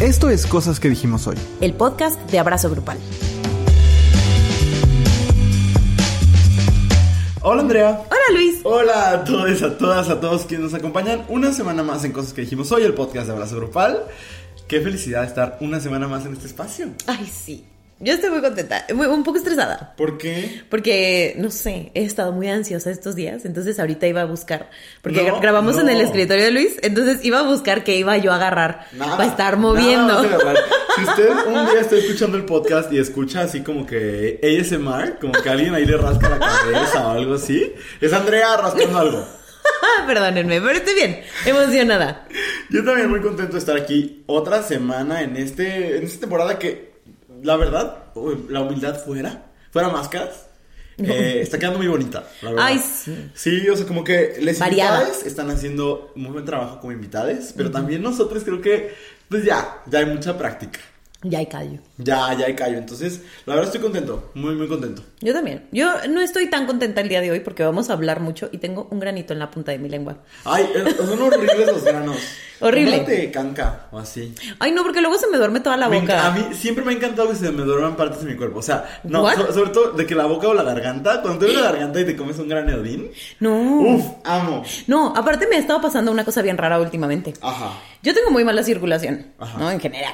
Esto es Cosas que dijimos hoy. el podcast de Abrazo Grupal. Hola Andrea. Hola Luis. Hola a todos, a todas, a todos quienes nos acompañan una semana más en Cosas que dijimos hoy, el podcast de Abrazo Grupal. Qué felicidad estar una semana más en este espacio. Ay, sí. Yo estoy muy contenta, muy- un poco estresada. ¿Por qué? Porque, no sé, he estado muy ansiosa estos días, entonces ahorita iba a buscar, porque No, gra- grabamos en el no. escritorio de Luis, entonces iba a buscar qué iba yo a agarrar Nada, para estar nada moviendo. vas a agarrar. Si usted un día está escuchando el podcast y escucha así como que ASMR, como que alguien ahí le rasca la cabeza o algo así, es Andrea rascando algo. Perdónenme, pero estoy bien, emocionada. Yo también muy contento de estar aquí otra semana en este en esta temporada que la verdad la humildad fuera fuera máscaras eh, está quedando muy bonita la verdad. Ay, sí. sí o sea como que les invitades están haciendo muy buen trabajo como invitades pero también nosotros creo que pues ya ya hay mucha práctica Ya hay callo. ya ya hay callo entonces la verdad estoy contento muy muy contento Yo también. Yo no estoy tan contenta el día de hoy porque vamos a hablar mucho y tengo un granito en la punta de mi lengua. ay eh, son horribles los granos Horrible. Cómprate canca o así Ay, no, porque luego se me duerme toda la Me boca. a mí siempre me ha encantado que se me duerman partes de mi cuerpo. O sea, no, so- sobre todo de que la boca o la garganta. Cuando te duele la garganta y te comes un granodín. No. Uf, amo. No, aparte me ha estado pasando una cosa bien rara últimamente. Ajá. Yo tengo muy mala circulación, Ajá. ¿no? En general.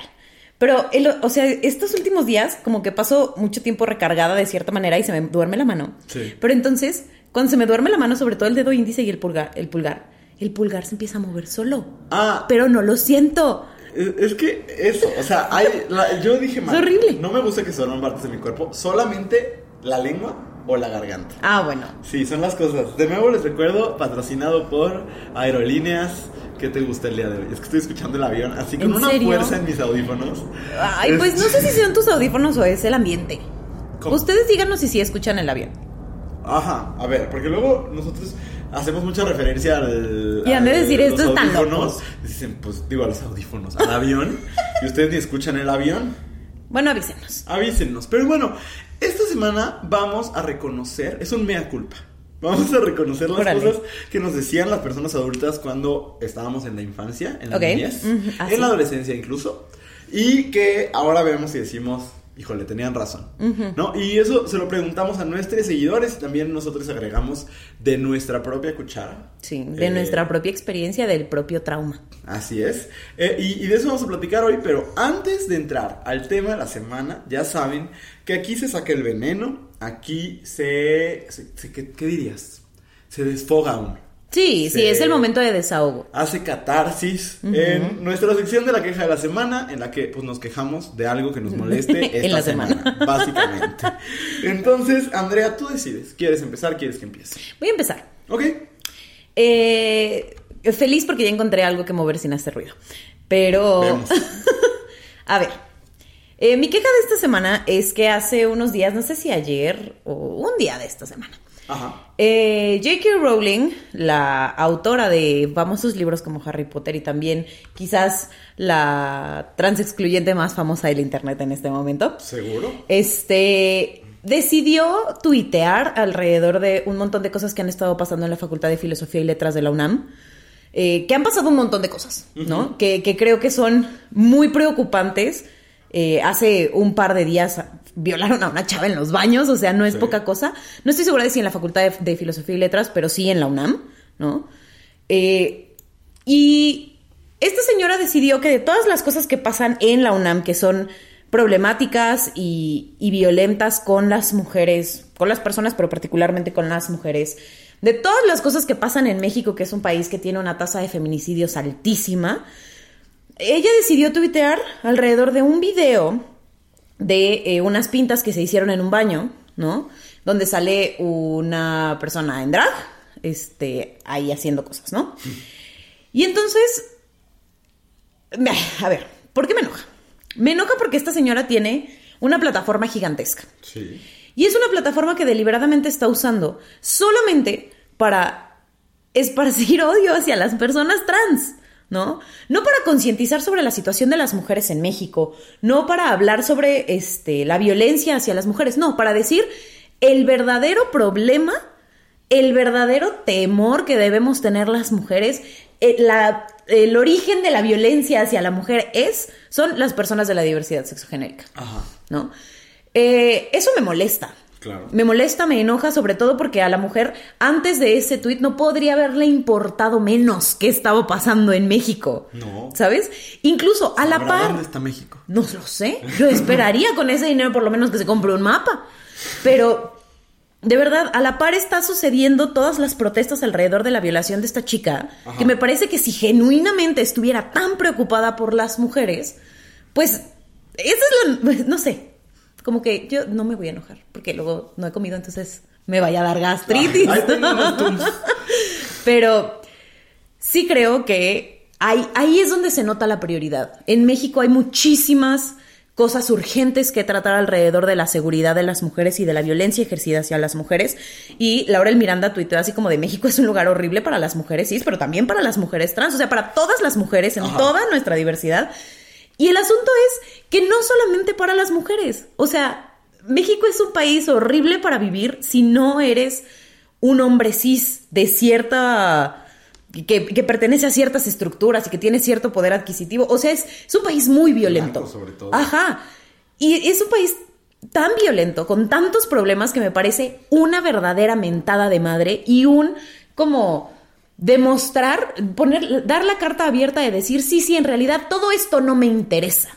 Pero, el- o sea, estos últimos días, como que paso mucho tiempo recargada de cierta manera y se me duerme la mano. Sí. Pero entonces, cuando se me duerme la mano, sobre todo el dedo índice y el pulgar, el pulgar, el pulgar se empieza a mover solo. Ah, Pero no lo siento. es, que eso, o sea, hay, la- yo dije mal. Es horrible. No me gusta que se duerman partes de mi cuerpo, solamente la lengua o la garganta. Ah, bueno. Sí, son las cosas. De nuevo les recuerdo, patrocinado por Aerolíneas. ¿Qué te gusta el día de hoy? Es que estoy escuchando el avión, así con ¿En una serio? fuerza en mis audífonos. Ay, pues no sé si son tus audífonos o es el ambiente. ¿Cómo? Ustedes díganos si sí escuchan el avión. Ajá, a ver, porque luego nosotros hacemos mucha referencia al. Y han de decir, "Estos están audífonos". locos. Dicen, pues digo a los audífonos, al avión. y ustedes ni escuchan el avión. Bueno, avísenos. Avísenos. Pero bueno, esta semana vamos a reconocer, es un mea culpa. Vamos a reconocer las Órale. cosas que nos decían las personas adultas cuando estábamos en la infancia, en la Ok. niñez, Ujú, así. en la adolescencia incluso, y que ahora vemos y decimos, híjole, tenían razón, ¿no? Y eso se lo preguntamos a nuestros seguidores y también nosotros agregamos de nuestra propia cuchara. Sí, de Eh, nuestra propia experiencia, del propio trauma. Así es. Eh, y, y de eso vamos a platicar hoy, pero antes de entrar al tema de la semana, ya saben que aquí se saca el veneno, aquí se... se- se- ¿qué, qué dirías? Se desfoga uno. Sí, sí, es el momento de desahogo. Hace catarsis en nuestra sección de la queja de la semana, en la que pues, nos quejamos de algo que nos moleste esta En la semana, semana. básicamente. Entonces, Andrea, tú decides. ¿Quieres empezar? ¿Quieres que empiece? Voy a empezar. ¿Ok? Eh, feliz porque ya encontré algo que mover sin hacer ruido. Pero. A ver. Eh, mi queja de esta semana es que hace unos días, no sé si ayer o un día de esta semana, Ajá. eh, J.K. Rowling, la autora de famosos libros como Harry Potter y también quizás la trans excluyente más famosa del internet en este momento, ¿Seguro? este decidió tuitear alrededor de un montón de cosas que han estado pasando en la Facultad de Filosofía y Letras de la UNAM. eh, que han pasado un montón de cosas, ¿no? que, que creo que son muy preocupantes. Eh, hace un par de días violaron a una chava en los baños, o sea, no es Sí. poca cosa. No estoy segura de si en la Facultad de, de Filosofía y Letras, pero sí en la UNAM, ¿no? Eh, y esta señora decidió que de todas las cosas que pasan en la UNAM, que son problemáticas y, y violentas con las mujeres, con las personas, pero particularmente con las mujeres, de todas las cosas que pasan en México, que es un país que tiene una tasa de feminicidios altísima, ella decidió tuitear alrededor de un video de eh, unas pintas que se hicieron en un baño, ¿no? Donde sale una persona en drag, este, ahí haciendo cosas, ¿no? Y entonces, a ver, ¿por qué me enoja? Me enoja porque esta señora tiene una plataforma gigantesca. Sí. Y es una plataforma que deliberadamente está usando solamente para esparcir odio hacia las personas trans, ¿no? No para concientizar sobre la situación de las mujeres en México, no para hablar sobre este, la violencia hacia las mujeres, no, para decir el verdadero problema, el verdadero temor que debemos tener las mujeres, eh, la el origen de la violencia hacia la mujer es, son las personas de la diversidad sexogenérica, Ajá. ¿no? Eh, eso me molesta. Claro. Me molesta, me enoja, sobre todo porque a la mujer, antes de ese tuit, no podría haberle importado menos qué estaba pasando en México. No. ¿Sabes? Incluso a la par. ¿Dónde está México? No lo sé. Yo esperaría con ese dinero por lo menos que se compre un mapa. Pero de verdad, a la par está sucediendo todas las protestas alrededor de la violación de esta chica, Ajá. que me parece que si genuinamente estuviera tan preocupada por las mujeres, pues esa es la, no sé, como que yo no me voy a enojar, porque luego no he comido, entonces me vaya a dar gastritis. Pero sí creo que ahí, ahí es donde se nota la prioridad. En México hay muchísimas cosas urgentes que tratar alrededor de la seguridad de las mujeres y de la violencia ejercida hacia las mujeres. Y Laurel Miranda tuiteó así como de México es un lugar horrible para las mujeres cis, pero también para las mujeres trans, o sea, para todas las mujeres en Ajá. toda nuestra diversidad. Y el asunto es que no solamente para las mujeres, o sea, México es un país horrible para vivir si no eres un hombre cis de cierta... Que, que pertenece a ciertas estructuras y que tiene cierto poder adquisitivo. O sea, es, es un país muy violento. Blanco, sobre todo. Ajá. Y es un país tan violento, con tantos problemas, que me parece una verdadera mentada de madre y un como demostrar, poner, dar la carta abierta de decir, sí, sí, en realidad todo esto no me interesa.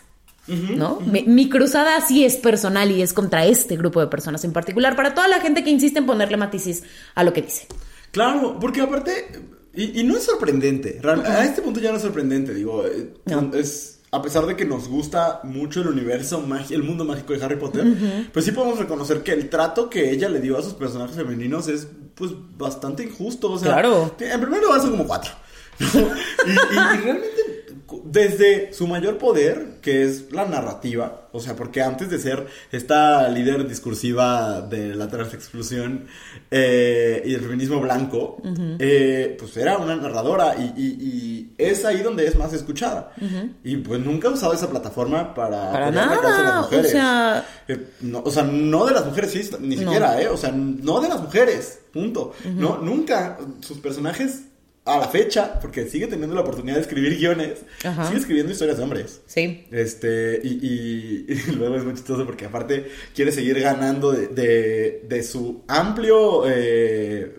¿No? Mi, mi cruzada sí es personal y es contra este grupo de personas en particular, para toda la gente que insiste en ponerle matices a lo que dice. Claro, porque aparte, y, y no es sorprendente, real- a este punto ya no es sorprendente, digo, eh, No. es, a pesar de que nos gusta mucho el universo, el mundo mágico de Harry Potter, pues sí podemos reconocer que el trato que ella le dio a sus personajes femeninos es, pues, bastante injusto, o sea, Claro. en primer lugar son como cuatro, ¿no? y, y- y realmente, desde su mayor poder, que es la narrativa, o sea, porque antes de ser esta líder discursiva de la transexclusión eh, y el feminismo blanco, eh, pues era una narradora y, y- y es ahí donde es más escuchada. Y pues nunca ha usado esa plataforma para, Para pelear la causa de nada, las mujeres. o sea- Eh, no, o sea, no de las mujeres, sí, ni No. siquiera, ¿eh? O sea, no de las mujeres, punto. No, nunca. Sus personajes, a la fecha, porque sigue teniendo la oportunidad de escribir guiones, Ajá. sigue escribiendo historias de hombres. Sí. Este, y, y- y luego es muy chistoso porque aparte quiere seguir ganando de, de- de su amplio eh,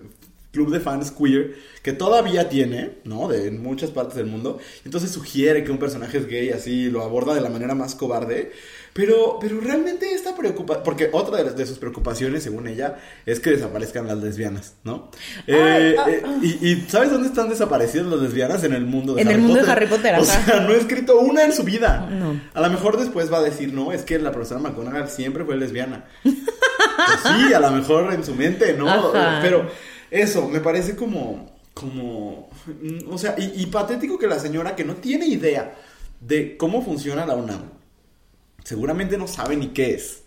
club de fans queer que todavía tiene, ¿no? De en muchas partes del mundo. Entonces sugiere que un personaje es gay, así lo aborda de la manera más cobarde. Pero, pero realmente esta preocupa porque otra de, las- de sus preocupaciones, según ella, es que desaparezcan las lesbianas, ¿no? Eh, ah, eh, y, y ¿sabes dónde están desaparecidas las lesbianas? En el mundo de En Harry el mundo de Potter. Harry Potter, O ajá. sea, no ha escrito una en su vida. No. A lo mejor después va a decir, no, es que la profesora McGonagall siempre fue lesbiana. Pues sí, a lo mejor en su mente, ¿no? Ajá. Pero eso, me parece como, como, o sea, y, y patético que la señora que no tiene idea de cómo funciona la UNAM, seguramente no sabe ni qué es,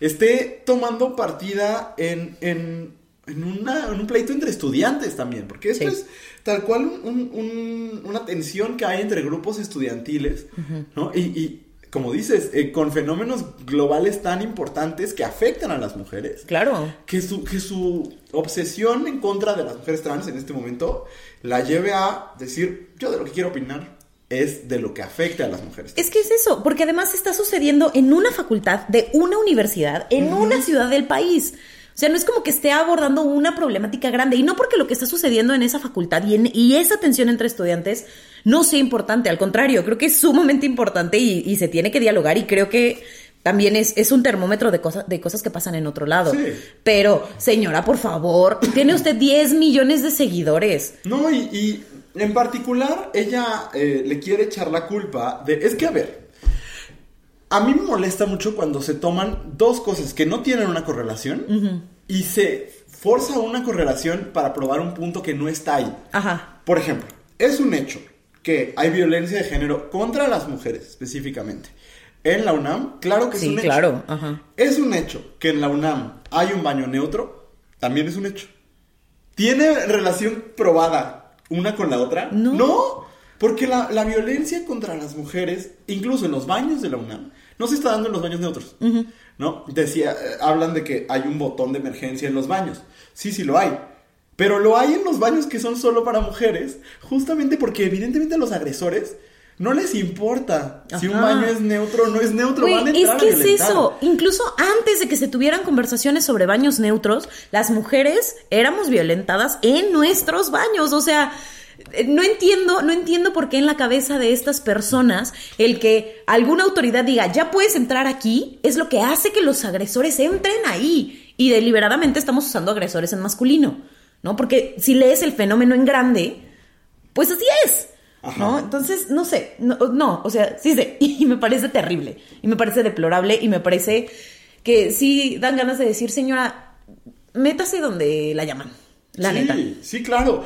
esté tomando partida en, en, en, una- en un pleito entre estudiantes también, porque esto Sí. es tal cual un- un- un- una tensión que hay entre grupos estudiantiles, ¿no? Y, y, como dices, eh, con fenómenos globales tan importantes que afectan a las mujeres. Claro. Que su, que su obsesión en contra de las mujeres trans en este momento la lleve a decir, yo de lo que quiero opinar es de lo que afecta a las mujeres. Es que es eso, porque además está sucediendo en una facultad de una universidad, en una ciudad del país. O sea, no es como que esté abordando una problemática grande. Y no porque lo que está sucediendo en esa facultad y, en- y esa tensión entre estudiantes no sea importante. Al contrario, creo que es sumamente importante y, y se tiene que dialogar. Y creo que también es, es un termómetro de, cosas de cosas que pasan en otro lado. Sí. Pero, señora, por favor, tiene usted 10 millones de seguidores. No, y, y en particular ella eh, le quiere echar la culpa de... Es que, a ver, a mí me molesta mucho cuando se toman dos cosas que no tienen una correlación y se forza una correlación para probar un punto que no está ahí. Ajá. Por ejemplo, es un hecho que hay violencia de género contra las mujeres específicamente. En la UNAM, claro que es Sí, un hecho. claro. Ajá. Es un hecho que en la UNAM hay un baño neutro, también es un hecho. ¿Tiene relación probada una con la otra? No. porque la, la violencia contra las mujeres, incluso en los baños de la UNAM, no se está dando en los baños neutros. ¿No? Decía, eh, hablan de que hay un botón de emergencia en los baños. Sí, sí lo hay. Pero lo hay en los baños que son solo para mujeres, justamente porque evidentemente los agresores no les importa si un baño es neutro o no es neutro. Van a es a que es eso. Incluso antes de que se tuvieran conversaciones sobre baños neutros, las mujeres éramos violentadas en nuestros baños. O sea, eh, no entiendo, no entiendo por qué en la cabeza de estas personas el que alguna autoridad diga ya puedes entrar aquí es lo que hace que los agresores entren ahí. Y deliberadamente estamos usando agresores en masculino, ¿no? Porque si lees el fenómeno en grande, pues así es. Ajá. ¿No? Entonces, no sé, no, no, o sea, sí sé, y me parece terrible, y me parece deplorable, y me parece que sí dan ganas de decir, señora, métase donde la llaman, la sí, neta. Sí, claro.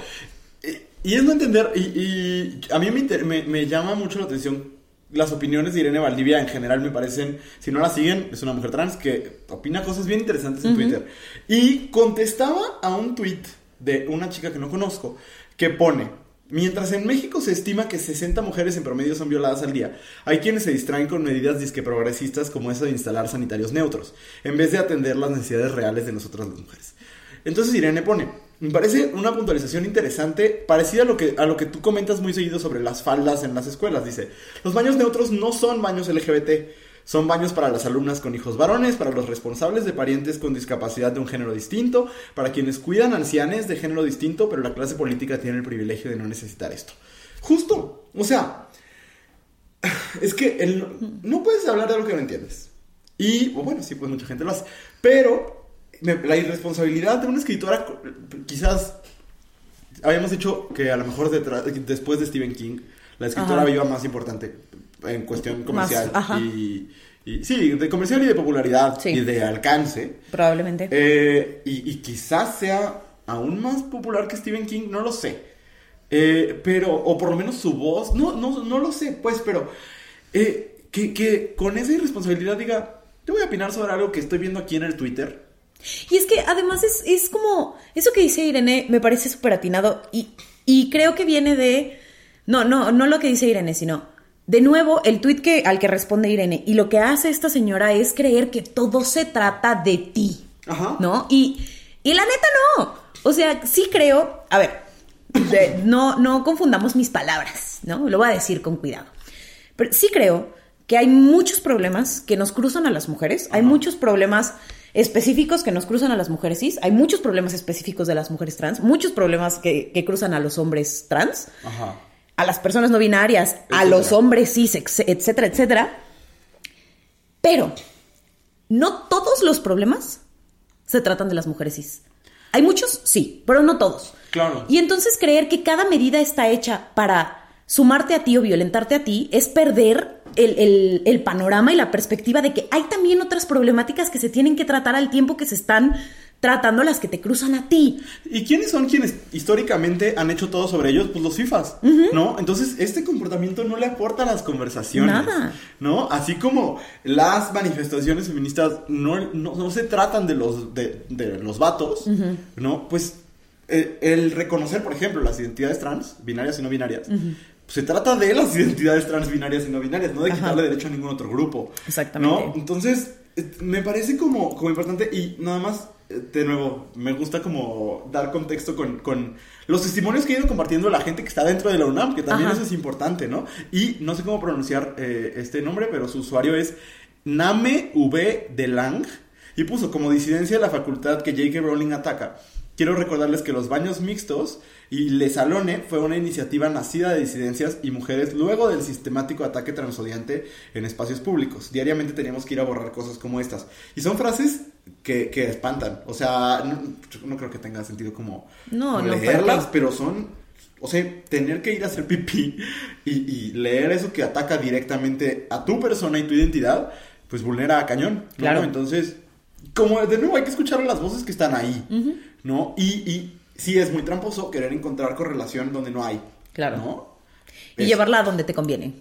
Eh, Y es no entender, y, y a mí me, inter- me, me llama mucho la atención las opiniones de Irene Valdivia en general me parecen, si no la siguen, es una mujer trans que opina cosas bien interesantes en Twitter. Y contestaba a un tweet de una chica que no conozco que pone, mientras en México se estima que 60 mujeres en promedio son violadas al día, hay quienes se distraen con medidas disque progresistas como esa de instalar sanitarios neutros, en vez de atender las necesidades reales de nosotras las mujeres. Entonces Irene pone, me parece una puntualización interesante, parecida a lo, que, a lo que tú comentas muy seguido sobre las faldas en las escuelas. Dice, los baños neutros no son baños LGBT, son baños para las alumnas con hijos varones, para los responsables de parientes con discapacidad de un género distinto, para quienes cuidan ancianes de género distinto, pero la clase política tiene el privilegio de no necesitar esto. Justo, o sea, es que el- no puedes hablar de algo que no entiendes. Y, bueno, sí, pues mucha gente lo hace. Pero la irresponsabilidad de una escritora, quizás habíamos dicho que a lo mejor detrás- después de Stephen King, la escritora Ajá. viva más importante en cuestión comercial. y, y- sí, de comercial y de popularidad Sí. y de alcance. Probablemente. Eh, y, y quizás sea aún más popular que Stephen King, no lo sé. Eh, pero, o por lo menos su voz, no, no, no lo sé, pues, pero eh, que, que con esa irresponsabilidad diga, yo voy a opinar sobre algo que estoy viendo aquí en el Twitter. Y es que además es, es como, eso que dice Irene me parece súper atinado y, y creo que viene de, no, no, no lo que dice Irene, sino, de nuevo, el tuit que, al que responde Irene, y lo que hace esta señora es creer que todo se trata de ti, Ajá. ¿no? Y, y la neta no, o sea, sí creo, a ver, de- no, no confundamos mis palabras, ¿no? Lo voy a decir con cuidado. Pero sí creo que hay muchos problemas que nos cruzan a las mujeres, hay muchos problemas específicos que nos cruzan a las mujeres cis, hay muchos problemas específicos de las mujeres trans, muchos problemas que, que cruzan a los hombres trans, Ajá. A las personas no binarias, a los hombres cis, etcétera, etcétera. Pero no todos los problemas se tratan de las mujeres cis. Hay muchos, sí, pero no todos. Claro. Y entonces creer que cada medida está hecha para sumarte a ti o violentarte a ti es perder el, el- el panorama y la perspectiva de que hay también otras problemáticas que se tienen que tratar al tiempo que se están tratando las que te cruzan a ti. ¿Y quiénes son quienes históricamente han hecho todo sobre ellos? Pues los FIFAs, ¿no? Entonces, este comportamiento no le aporta a las conversaciones. Nada. ¿No? Así como las manifestaciones feministas no, no, no se tratan de los, de, de los vatos, ¿no? Pues eh, el reconocer, por ejemplo, las identidades trans, binarias y no binarias, se trata de las identidades trans, binarias y no binarias, no de Ajá. quitarle derecho a ningún otro grupo. Exactamente. ¿no? Entonces, me parece como, como importante y nada más, de nuevo, me gusta como dar contexto con, con los testimonios que ha ido compartiendo la gente que está dentro de la UNAM, que también Ajá. eso es importante, ¿no? Y no sé cómo pronunciar eh, este nombre, pero su usuario es Name V de Lang y puso como disidencia de la facultad que J.K. Rowling ataca. Quiero recordarles que los baños mixtos y Le Salone fue una iniciativa nacida de disidencias y mujeres luego del sistemático ataque transodiante en espacios públicos. Diariamente teníamos que ir a borrar cosas como estas. Y son frases que, que espantan. O sea, no, creo que tenga sentido como, No, como no, leerlas, pero son... O sea, tener que ir a hacer pipí y, y leer eso que ataca directamente a tu persona y tu identidad, pues vulnera a cañón. ¿no? Claro. Entonces, como de nuevo hay que escuchar las voces que están ahí, ¿no? Y, y sí es muy tramposo querer encontrar correlación donde no hay. Claro. ¿no? Y Eso. llevarla a donde te conviene.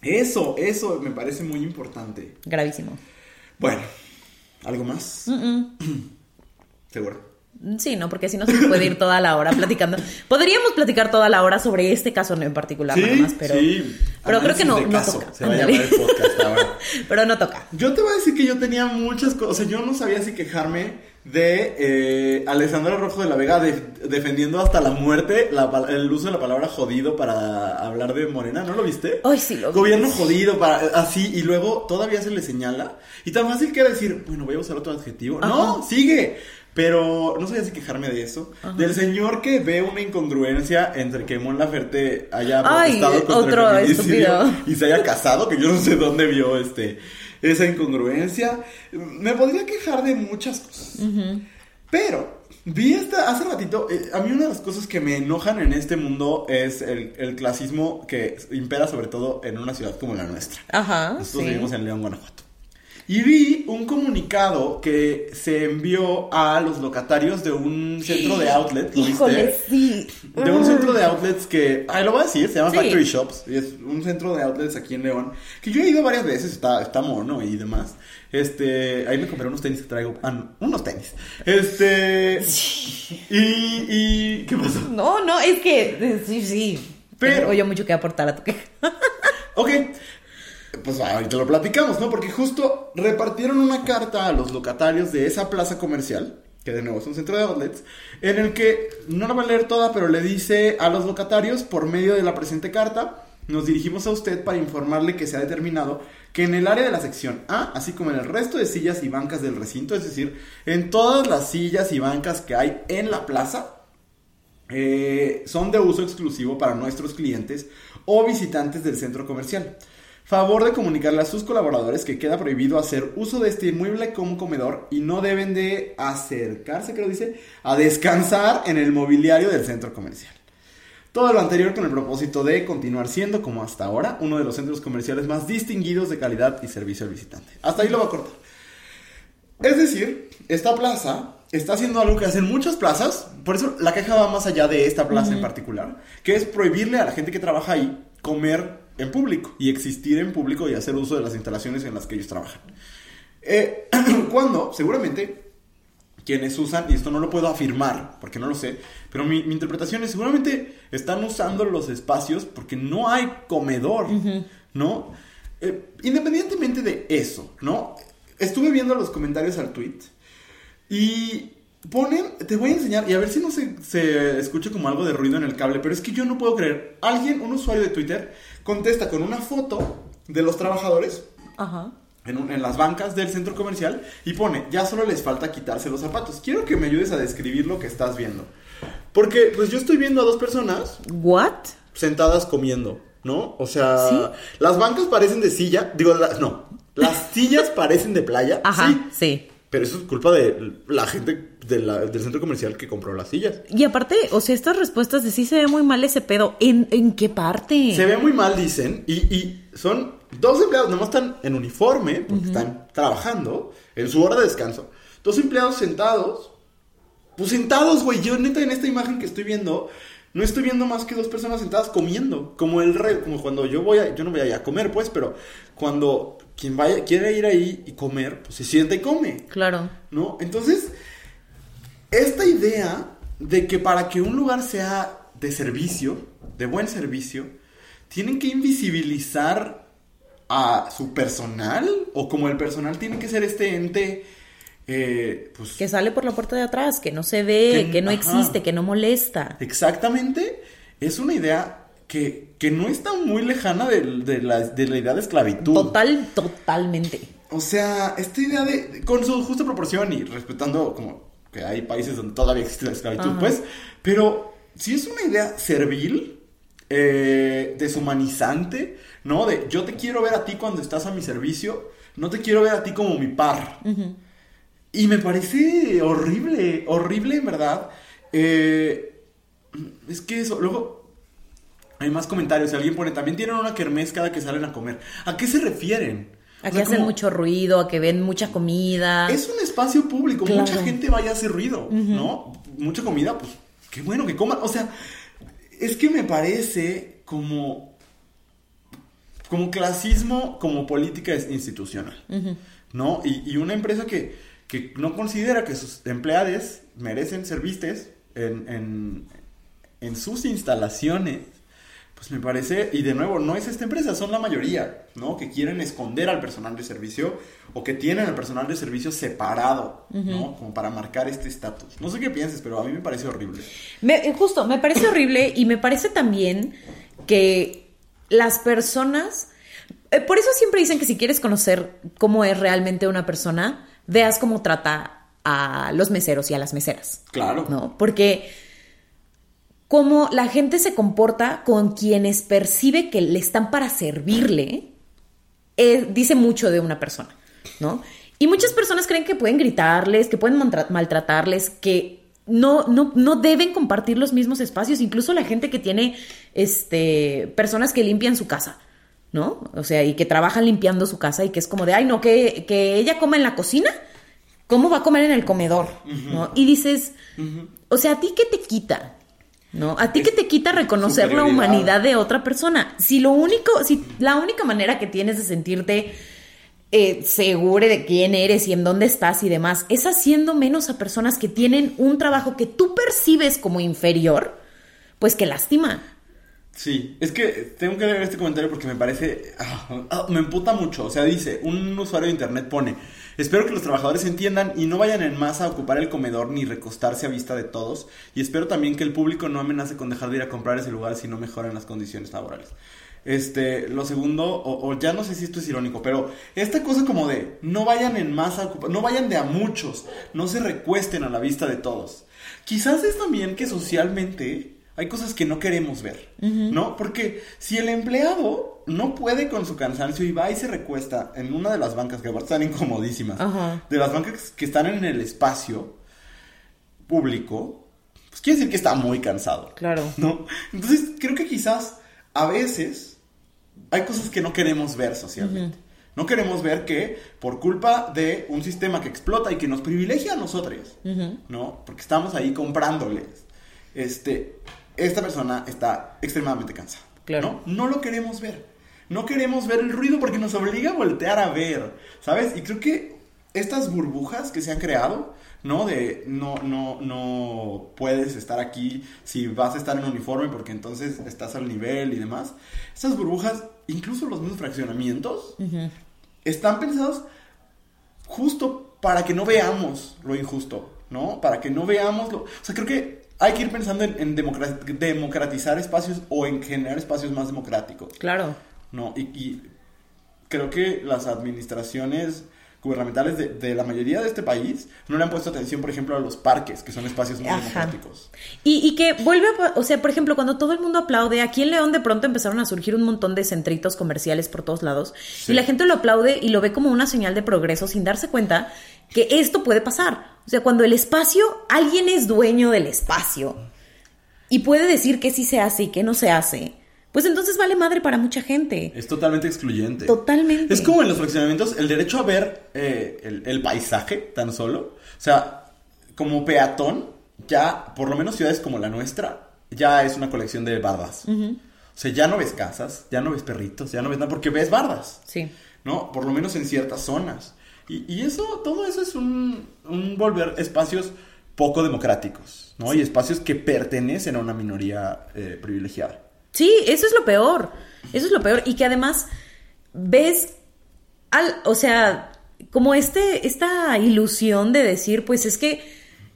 Eso, eso me parece muy importante. Gravísimo. Bueno, ¿algo más? Seguro. Sí, no, porque si no se puede ir toda la hora platicando. Podríamos platicar toda la hora sobre este caso en particular, nada más, pero, sí. pero creo que no, no caso, toca. Se va a Ándale. llamar el podcast ahora. pero no toca. Yo te voy a decir que yo tenía muchas cosas. O sea, yo no sabía si quejarme de eh, Alessandra Rojo de la Vega de- defendiendo hasta la muerte la el uso de la palabra jodido para hablar de Morena, ¿no lo viste? Ay, sí lo vi. Gobierno jodido, para, así, y luego todavía se le señala. Y tan fácil que era decir, bueno, voy a usar otro adjetivo. No, sigue. Pero no sé si quejarme de eso. Del señor que ve una incongruencia entre que Mon Laferte haya Ay, protestado contra otro el y se haya casado, que yo no sé dónde vio este esa incongruencia. Me podría quejar de muchas cosas. Pero vi esta hace ratito, eh, a mí una de las cosas que me enojan en este mundo es el, el clasismo que impera sobre todo en una ciudad como la nuestra. Ajá. Nosotros sí. vivimos en León, Guanajuato. Y vi un comunicado que se envió a los locatarios de un centro de outlet, ¿lo Híjole, viste? sí. De un centro de outlets que, ay, lo voy a decir, se llama Sí. Factory Shops, y es un centro de outlets aquí en León, que yo he ido varias veces, está, está mono y demás. Este, ahí me compré unos tenis que traigo, ah, no, unos tenis. Este, y, y, ¿qué pasó? No, no, es que eh, sí, sí. Pero- yo mucho que aportar a tu queja. Ok, pues ahorita lo platicamos, ¿no? Porque justo repartieron una carta a los locatarios de esa plaza comercial, que de nuevo es un centro de outlets, en el que no la voy a leer toda, pero le dice a los locatarios, por medio de la presente carta, nos dirigimos a usted para informarle que se ha determinado que en el área de la sección A, así como en el resto de sillas y bancas del recinto, es decir, en todas las sillas y bancas que hay en la plaza, eh, son de uso exclusivo para nuestros clientes o visitantes del centro comercial. Favor de comunicarle a sus colaboradores que queda prohibido hacer uso de este inmueble como comedor y no deben de acercarse, creo dice, a descansar en el mobiliario del centro comercial. Todo lo anterior con el propósito de continuar siendo, como hasta ahora, uno de los centros comerciales más distinguidos de calidad y servicio al visitante. Hasta ahí lo voy a cortar. Es decir, esta plaza está haciendo algo que hacen muchas plazas, por eso la queja va más allá de esta plaza en particular, que es prohibirle a la gente que trabaja ahí comer en público y existir en público y hacer uso de las instalaciones en las que ellos trabajan. Eh, cuando, seguramente, quienes usan, y esto no lo puedo afirmar porque no lo sé, pero mi, mi interpretación es seguramente están usando los espacios porque no hay comedor, ¿no? Eh, independientemente de eso, ¿no? Estuve viendo los comentarios al tweet y ponen, te voy a enseñar, y a ver si no se, se escucha como algo de ruido en el cable, pero es que yo no puedo creer. Alguien, un usuario de Twitter, contesta con una foto de los trabajadores Ajá. en, un- en las bancas del centro comercial y pone, ya solo les falta quitarse los zapatos. Quiero que me ayudes a describir lo que estás viendo. Porque pues yo estoy viendo a dos personas ¿What? sentadas comiendo, ¿no? O sea, ¿Sí? las bancas parecen de silla, digo, la- no, las sillas parecen de playa, Ajá, sí, sí. pero eso es culpa de la gente de la- del centro comercial que compró las sillas. Y aparte, o sea, estas respuestas de sí se ve muy mal ese pedo. ¿En, en qué parte? Se ve muy mal, dicen, y, y son dos empleados, nomás están en uniforme, porque están trabajando en su hora de descanso. Dos empleados sentados, pues sentados, güey. Yo neta en esta imagen que estoy viendo, no estoy viendo más que dos personas sentadas comiendo, como el rey, como cuando yo voy a, yo no voy a ir a comer, pues, pero cuando quien vaya, quiere ir ahí y comer, pues se sienta y come. Claro. ¿no? Entonces, esta idea de que para que un lugar sea de servicio, de buen servicio, tienen que invisibilizar a su personal o como el personal tiene que ser este ente, eh, pues Que sale por la puerta de atrás, que no se ve, Que- que, no ajá. existe, que no molesta. exactamente, es una idea que, que no está muy lejana de, de la, de la idea de esclavitud. Total, totalmente. O sea, esta idea de, con su justa proporción y respetando como que hay países donde todavía existe la esclavitud, Ajá. pues, pero si es una idea servil, eh, deshumanizante, ¿no? De yo te quiero ver a ti cuando estás a mi servicio, no te quiero ver a ti como mi par. Y me parece horrible, horrible en verdad. Eh, es que eso, luego hay más comentarios. Si alguien pone, también tienen una kermés cada que salen a comer. ¿A qué se refieren? A O que sea, hacen como- mucho ruido, a que ven mucha comida. Es un espacio público, Claro. mucha gente vaya a hacer ruido, ¿no? Mucha comida, pues qué bueno que coman. O sea, es que me parece como como clasismo, como política institucional, ¿no? Y, y una empresa que, que no considera que sus empleados merecen ser vistes en, en, en sus instalaciones, pues me parece, y de nuevo, no es esta empresa, son la mayoría, ¿no? Que quieren esconder al personal de servicio o que tienen al personal de servicio separado, ¿no? Como para marcar este estatus. No sé qué pienses, pero a mí me parece horrible. Me- justo, me parece horrible y me parece también que las personas... eh, por eso siempre dicen que si quieres conocer cómo es realmente una persona, veas cómo trata a los meseros y a las meseras. Claro. ¿no? Porque como la gente se comporta con quienes percibe que le están para servirle, eh, dice mucho de una persona, ¿no? Y muchas personas creen que pueden gritarles, que pueden maltra- maltratarles, que no, no, no deben compartir los mismos espacios, incluso la gente que tiene este, personas que limpian su casa, ¿no? O sea, y que trabajan limpiando su casa y que es como de, ay, no, que, que ella coma en la cocina, ¿cómo va a comer en el comedor? ¿no? Y dices, o sea, ¿a ti qué te quita? ¿No? ¿A ti qué te quita reconocer la humanidad de otra persona? Si lo único, si la única manera que tienes de sentirte eh, segura de quién eres y en dónde estás y demás es haciendo menos a personas que tienen un trabajo que tú percibes como inferior, pues que lástima. Sí, es que tengo que leer este comentario porque me parece. ah, ah, me emputa mucho. O sea, dice: un usuario de internet pone. Espero que los trabajadores entiendan y no vayan en masa a ocupar el comedor ni recostarse a vista de todos. Y espero también que el público no amenace con dejar de ir a comprar ese lugar si no mejoran las condiciones laborales. Este, lo segundo, o, o ya no sé si esto es irónico, pero esta cosa como de no vayan en masa, no vayan de a muchos, no se recuesten a la vista de todos. Quizás es también que socialmente hay cosas que no queremos ver, ¿no? Porque si el empleado no puede con su cansancio y va y se recuesta en una de las bancas que aparte están incomodísimas, de las bancas que están en el espacio público, pues quiere decir que está muy cansado. Claro. ¿no? Entonces, creo que quizás a veces hay cosas que no queremos ver socialmente. No queremos ver que por culpa de un sistema que explota y que nos privilegia a nosotros, ¿no? Porque estamos ahí comprándoles. Este, esta persona está extremadamente cansada. Claro. ¿no? No lo queremos ver. No queremos ver el ruido porque nos obliga a voltear a ver, ¿sabes? Y creo que estas burbujas que se han creado, ¿no? De no, no, no puedes estar aquí si vas a estar en uniforme porque entonces estás al nivel y demás. Estas burbujas, incluso los mismos fraccionamientos, están pensados justo para que no veamos lo injusto, ¿no? Para que no veamos lo... O sea, creo que hay que ir pensando en, en democra- democratizar espacios o en generar espacios más democráticos. Claro. No, y, y creo que las administraciones gubernamentales de, de la mayoría de este país no le han puesto atención, por ejemplo, a los parques, que son espacios muy Ajá. democráticos. Y, y que vuelve a, o sea, por ejemplo, cuando todo el mundo aplaude, aquí en León de pronto empezaron a surgir un montón de centritos comerciales por todos lados Sí. y la gente lo aplaude y lo ve como una señal de progreso sin darse cuenta que esto puede pasar. O sea, cuando el espacio, alguien es dueño del espacio y puede decir que sí se hace y que no se hace, pues entonces vale madre para mucha gente. Es totalmente excluyente. Totalmente. Es como en los fraccionamientos, el derecho a ver eh, el, el paisaje tan solo. O sea, como peatón, ya, por lo menos ciudades como la nuestra, ya es una colección de bardas. O sea, ya no ves casas, ya no ves perritos, ya no ves nada, porque ves bardas. Sí. ¿no? Por lo menos en ciertas zonas. Y, y eso, todo eso es un, un volver espacios poco democráticos, ¿no? Y espacios que pertenecen a una minoría eh, privilegiada. Sí, eso es lo peor. Eso es lo peor. Y que además ves al, o sea, como este, esta ilusión de decir, pues es que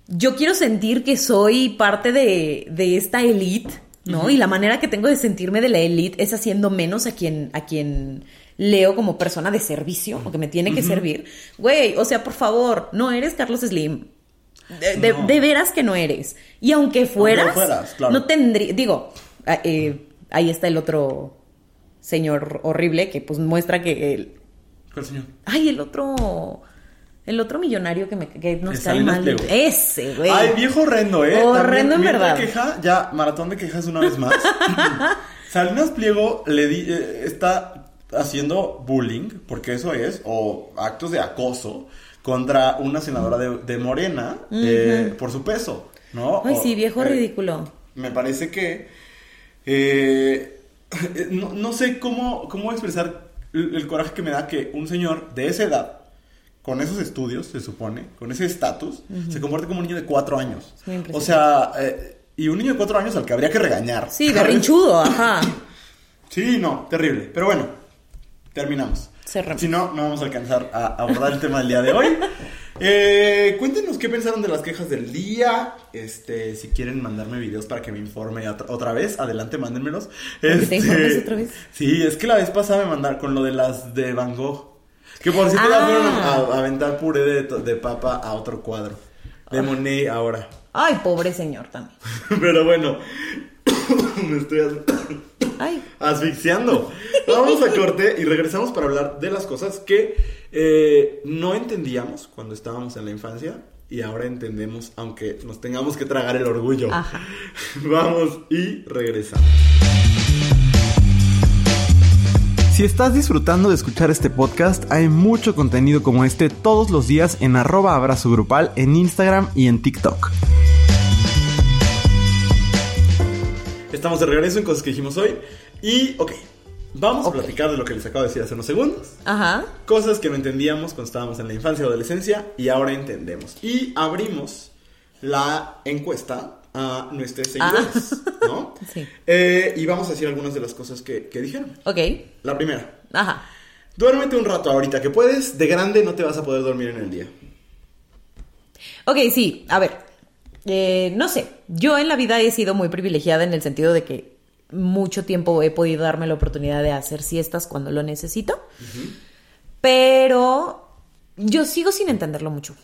yo quiero sentir que soy parte de, de esta elite, ¿no? Y la manera que tengo de sentirme de la elite es haciendo menos a quien, a quien leo como persona de servicio o que me tiene que servir. Güey, o sea, por favor, no eres Carlos Slim. De, de- No. de veras que no eres. Y aunque fueras, fueras, claro. no tendría, digo, eh, ahí está el otro señor horrible que pues muestra que el, ¿Cuál señor? ay, el otro, el otro millonario que me que nos cae mal, Pliego. ese, güey. Ay, viejo horrendo, ¿eh? Horrendo en verdad. queja, ya, maratón de quejas una vez más. Salinas Pliego le di, eh, está haciendo bullying, porque eso es, o actos de acoso contra una senadora de, de Morena eh, por su peso, ¿no? Ay, O, sí, viejo eh, ridículo. Me parece que eh, no, no sé cómo, cómo expresar el, el coraje que me da que un señor de esa edad, con esos estudios, se supone, con ese estatus, se comporte como un niño de cuatro años. o sea, eh, y un niño de cuatro años al que habría que regañar. Sí, berrinchudo, ajá. Sí, no, terrible. Pero bueno, terminamos. Si no, no vamos a alcanzar a abordar el tema del día de hoy. Eh, cuéntenos qué pensaron de las quejas del día. Este, si quieren mandarme videos para que me informe otra, vez, adelante, mándenmelos. ¿Para que te Este, informes otra vez? Sí, es que la vez pasada me mandaron con lo de las de Van Gogh. Que por cierto Ah. fueron a, a aventar puré de, de papa a otro cuadro. De Ah. Monet ahora. Ay, pobre señor también. Pero bueno, me estoy as- Ay, asfixiando. Vamos a corte y regresamos para hablar de las cosas que eh, no entendíamos cuando estábamos en la infancia y ahora entendemos, aunque nos tengamos que tragar el orgullo. Ajá. Vamos y regresamos. Si estás disfrutando de escuchar este podcast, hay mucho contenido como este todos los días en arroba abrazo grupal en Instagram y en TikTok. Estamos de regreso en cosas que dijimos hoy. Y, ok, vamos a platicar de lo que les acabo de decir hace unos segundos. ajá. Cosas que no entendíamos cuando estábamos en la infancia o adolescencia y ahora entendemos. Y abrimos la encuesta a nuestros seguidores, ¿no? Ah. Sí. Eh, y vamos a decir algunas de las cosas que, que dijeron. Ok. La primera, Ajá. duérmete un rato ahorita que puedes, de grande no te vas a poder dormir en el día. Ok, sí, a ver. Eh, no sé, yo en la vida he sido muy privilegiada en el sentido de que mucho tiempo he podido darme la oportunidad de hacer siestas cuando lo necesito. Pero yo sigo sin entenderlo mucho.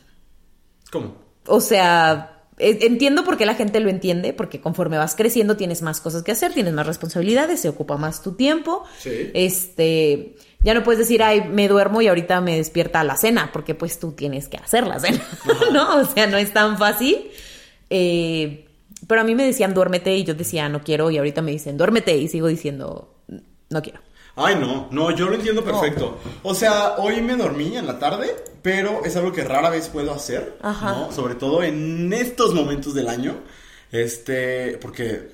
¿Cómo? O sea, e- entiendo por qué la gente lo entiende, porque conforme vas creciendo tienes más cosas que hacer, tienes más responsabilidades, se ocupa más tu tiempo. Sí. Este, ya no puedes decir, ay, me duermo y ahorita me despierta la cena, porque pues tú tienes que hacer la cena, ¿no? O sea, no es tan fácil. Eh, pero a mí me decían, duérmete, y yo decía, no quiero, y ahorita me dicen, duérmete, y sigo diciendo, no quiero. Ay, no, no, yo lo entiendo perfecto. O sea, hoy me dormí en la tarde, pero es algo que rara vez puedo hacer, Ajá. ¿no? Sobre todo en estos momentos del año, este, porque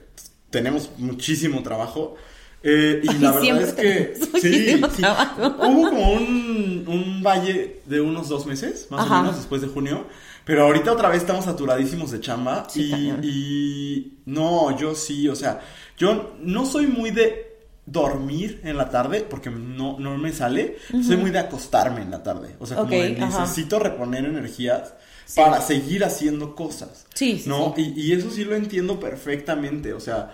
tenemos muchísimo trabajo. eh, y Ay, la verdad es que muchísimo trabajo. hubo como un, un valle de unos dos meses, más Ajá. o menos, después de junio. Pero ahorita otra vez estamos saturadísimos de chamba. Sí, y, y no, yo sí, o sea, yo no soy muy de dormir en la tarde porque no, no me sale. Soy muy de acostarme en la tarde. O sea, como ajá. necesito reponer energías para seguir haciendo cosas. Sí, sí, ¿No? Y, y eso sí lo entiendo perfectamente. O sea,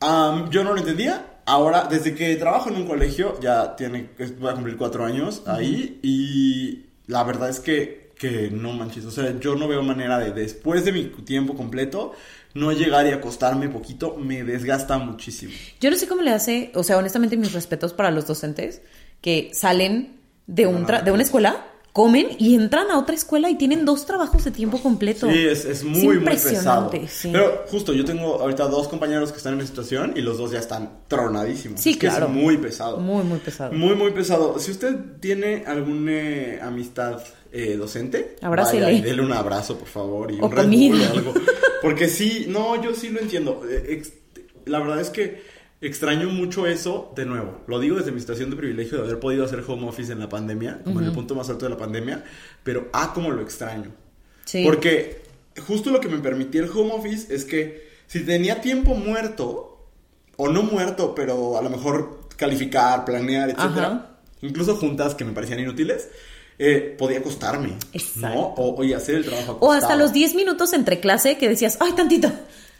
ah, yo no lo entendía. Ahora, desde que trabajo en un colegio, ya tiene, voy a cumplir cuatro años ahí y la verdad es que, que no manches, o sea, yo no veo manera de después de mi tiempo completo no llegar y acostarme poquito, me desgasta muchísimo. Yo no sé cómo le hace, o sea, honestamente mis respetos para los docentes que salen de, un tra- de una escuela, comen y entran a otra escuela y tienen dos trabajos de tiempo completo. Sí, es, es muy, muy pesado. impresionante, sí. Pero justo, yo tengo ahorita dos compañeros que están en la situación y los dos ya están tronadísimos. Sí, es que claro. es muy pesado. Muy, muy pesado. Muy, muy pesado. Si usted tiene alguna eh, amistad eh, docente, Abrácele. y dele un abrazo, por favor, y O un Red. Bull o algo. Porque sí, no, yo sí lo entiendo. Eh, ex- la verdad es que extraño mucho eso, de nuevo. Lo digo desde mi situación de privilegio de haber podido hacer home office en la pandemia, como en el punto más alto de la pandemia, pero ah, como lo extraño. Sí. Porque justo lo que me permitía el home office es que si tenía tiempo muerto, o no muerto, pero a lo mejor calificar, planear, etcétera, Ajá. incluso juntas que me parecían inútiles, eh, podía acostarme, Exacto. ¿no? O, y hacer el trabajo O hasta acostado. los 10 minutos entre clase que decías, ay, tantito.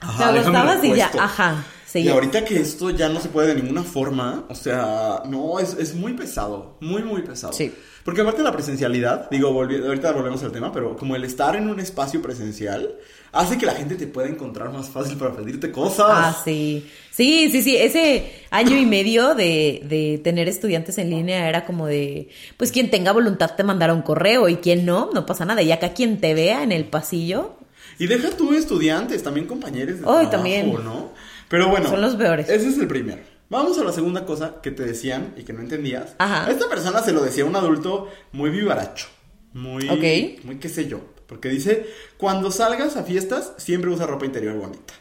Ajá, Te acostabas y ya, ajá. Y seguía. ahorita que esto ya no se puede de ninguna forma, o sea, no, es, es muy pesado, muy, muy pesado. Sí. Porque aparte de la presencialidad, digo, volvi- ahorita volvemos al tema, pero como el estar en un espacio presencial hace que la gente te pueda encontrar más fácil para pedirte cosas. Ah, sí. Sí, sí, sí. Ese año y medio de, de tener estudiantes en línea era como de, pues quien tenga voluntad te mandará un correo y quien no, no pasa nada. Y acá quien te vea en el pasillo, Y deja tú estudiantes, también compañeros de Ay, trabajo, también. ¿no? Pero bueno. Son los peores. Ese es el primero. Vamos a la segunda cosa que te decían y que no entendías. Ajá. A esta persona se lo decía un adulto muy vivaracho. Muy, Ok. muy qué sé yo. Porque dice, cuando salgas a fiestas, siempre usa ropa interior bonita.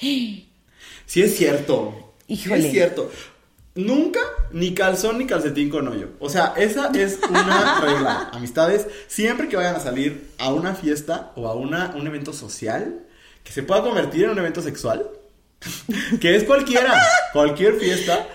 Sí es cierto. Sí Híjole. es cierto. Nunca ni calzón ni calcetín con hoyo. O sea, esa es una regla. Amistades, siempre que vayan a salir a una fiesta o a una, un evento social que se pueda convertir en un evento sexual, que es cualquiera, cualquier fiesta,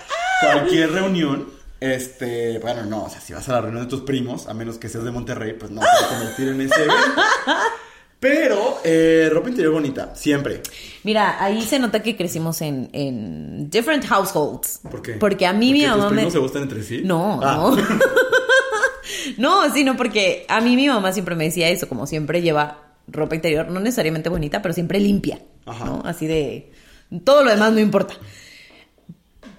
cualquier reunión. Este, bueno, no, o sea, si vas a la reunión de tus primos, a menos que seas de Monterrey, pues no te vas a convertir en ese evento. Pero, eh, ropa interior bonita, siempre. Mira, ahí se nota que crecimos en, en different households. ¿Por qué? Porque a mí mi ¿Porque mamá tus me... se gustan entre sí? No, Ah. no. no, sino porque a mí mi mamá siempre me decía eso, como siempre lleva ropa interior, no necesariamente bonita, pero siempre limpia. Ajá. ¿no? Así de. Todo lo demás no importa.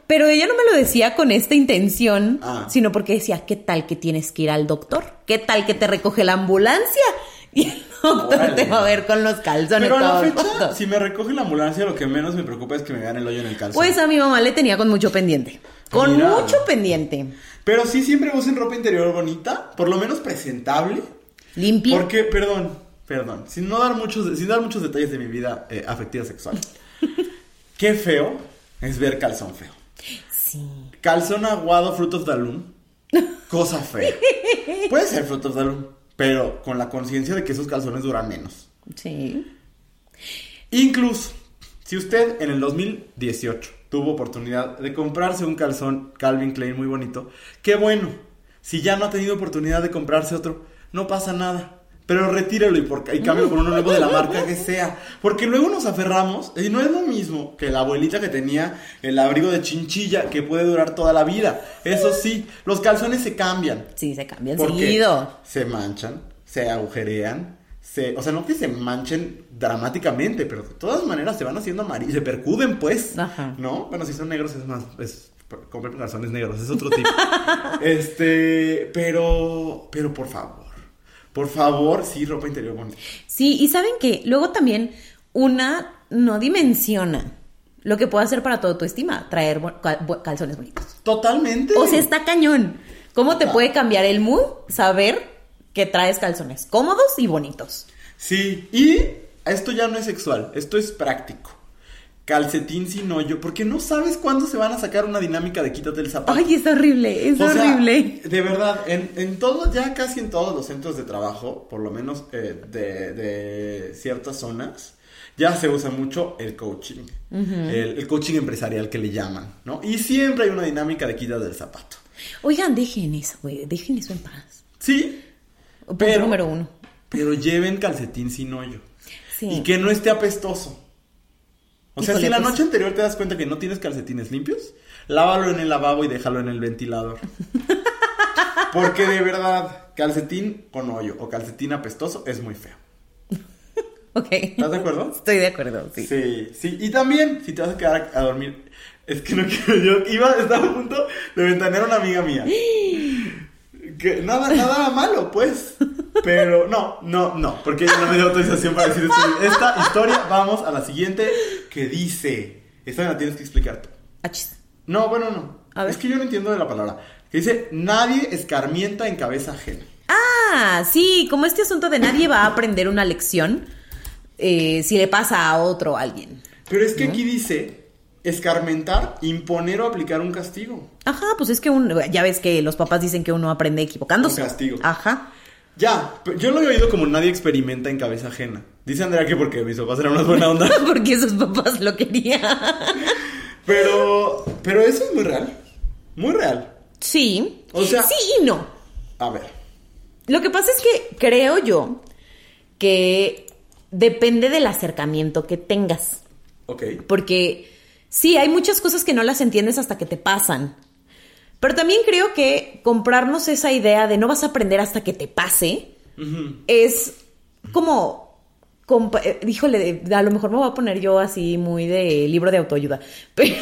Pero ella no me lo decía con esta intención, Ah. sino porque decía, ¿qué tal que tienes que ir al doctor? ¿Qué tal que te recoge la ambulancia? Y el doctor Órale. te va a ver con los calzones Pero a la fecha, si me recoge la ambulancia, lo que menos me preocupa es que me vean el hoyo en el calzón. Pues a mi mamá le tenía con mucho pendiente. Con Mira. mucho pendiente. Pero sí siempre usen ropa interior bonita, por lo menos presentable. Limpia. Porque, perdón, perdón, sin no dar muchos, sin dar muchos detalles de mi vida eh, afectiva sexual. Qué feo es ver calzón feo. Sí. Calzón aguado, fruit of the loom. Cosa fea. Puede ser fruit of the loom, pero con la conciencia de que esos calzones duran menos. Sí. Incluso, si usted en el 2018 tuvo oportunidad de comprarse un calzón Calvin Klein muy bonito, qué bueno. Si ya no ha tenido oportunidad de comprarse otro, no pasa nada. Pero retírelo y, por, y cámbialo por uno nuevo de la marca que sea. Porque luego nos aferramos y no es lo mismo que la abuelita que tenía el abrigo de chinchilla que puede durar toda la vida. Eso sí, los calzones se cambian. Sí, se cambian seguido. se manchan, se agujerean, se, o sea, no que se manchen dramáticamente, pero de todas maneras se van haciendo amarillos, se percuden pues, Ajá. ¿no? Bueno, si son negros es más, es comprar calzones negros, es otro tipo. este, pero, pero por favor, por favor, sí, ropa interior bonita. Sí, y saben que luego también una no dimensiona lo que puede hacer para tu autoestima, traer calzones bonitos. Totalmente. O sea, está cañón. ¿Cómo te puede cambiar el mood saber que traes calzones cómodos y bonitos? Sí, y esto ya no es sexual, esto es práctico. Calcetín sin hoyo, porque no sabes cuándo se van a sacar una dinámica de quítate el zapato. Ay, es horrible, es O sea, horrible. de verdad, en, en todo, ya casi en todos los centros de trabajo, por lo menos eh, de, de ciertas zonas, ya se usa mucho el coaching. el, el coaching empresarial que le llaman, ¿no? Y siempre hay una dinámica de quítate del zapato. Oigan, dejen eso, güey, dejen eso en paz. Sí, Punto Pero- número uno. pero lleven calcetín sin hoyo. Sí. Y que no esté apestoso. O sea, Híjole, si la pues- noche anterior te das cuenta que no tienes calcetines limpios, lávalo en el lavabo y déjalo en el ventilador. Porque de verdad, calcetín con hoyo o calcetín apestoso es muy feo. Ok. ¿Estás de acuerdo? Estoy de acuerdo, sí. Sí, sí. Y también, si te vas a quedar a, a dormir, es que no quiero yo. Iba, estaba a punto de ventanear a una amiga mía. Que nada, nada malo, pues. Pero no, no, no, porque ella no me dio autorización para decir esto. esta historia. Vamos a la siguiente que dice. Esta me la tienes que explicar tú. Achis. No, bueno, no. A ver. Es que yo no entiendo de la palabra. Que dice, nadie escarmienta en cabeza ajena. Ah, sí, como este asunto de nadie va a aprender una lección eh, si le pasa a otro a alguien. Pero es que aquí dice, escarmentar, imponer o aplicar un castigo. Ajá, pues es que un, ya ves que los papás dicen que uno aprende equivocándose. Un castigo. Ajá. Ya, yo lo he oído como nadie experimenta en cabeza ajena. Dice Andrea que porque mis papás eran una buena onda. Porque sus papás lo querían. Pero, pero eso es muy real. Muy real. Sí. O sea- Sí y no. A ver. Lo que pasa es que creo yo que depende del acercamiento que tengas. Ok. Porque sí, hay muchas cosas que no las entiendes hasta que te pasan. Pero también creo que comprarnos esa idea de no vas a aprender hasta que te pase es como... eh, híjole, a lo mejor me voy a poner yo así muy de libro de autoayuda, pero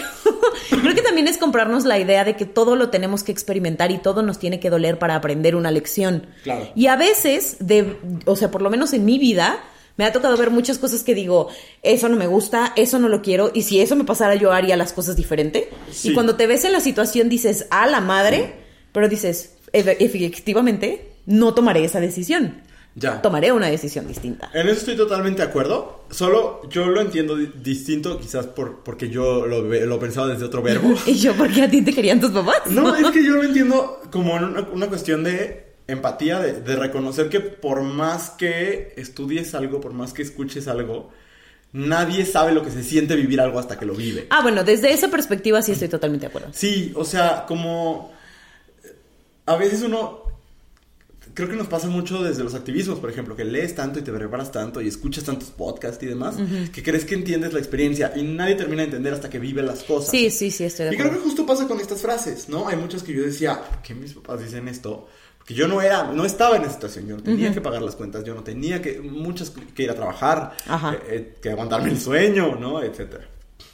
creo que también es comprarnos la idea de que todo lo tenemos que experimentar y todo nos tiene que doler para aprender una lección. Claro. Y a veces, de, o sea, por lo menos en mi vida, me ha tocado ver muchas cosas que digo, eso no me gusta, eso no lo quiero, y si eso me pasara yo haría las cosas diferente. Sí. Y cuando te ves en la situación dices, a la madre, pero dices, "Efe- efectivamente, no tomaré esa decisión. Ya. Tomaré una decisión distinta. En eso estoy totalmente de acuerdo. Solo yo lo entiendo di- distinto, quizás por, porque yo lo, lo pensaba desde otro verbo. Y yo, ¿por qué a ti te querían tus papás? No, es que yo lo entiendo como una, una cuestión de empatía, de, de reconocer que por más que estudies algo, por más que escuches algo, nadie sabe lo que se siente vivir algo hasta que lo vive. Ah, bueno, desde esa perspectiva sí estoy totalmente de acuerdo. Sí, o sea, como a veces uno creo que nos pasa mucho desde los activismos, por ejemplo, que lees tanto y te preparas tanto y escuchas tantos podcasts y demás, que crees que entiendes la experiencia y nadie termina de entender hasta que vive las cosas. Sí, sí, sí, estoy de Y acuerdo. creo que justo pasa con estas frases, ¿no? Hay muchas que yo decía, ¿por qué mis papás dicen esto? Porque yo no era, no estaba en esa situación, yo no tenía que pagar las cuentas, yo no tenía que, muchas que ir a trabajar, Ajá. eh, eh, que aguantarme el sueño, ¿no? Etcétera.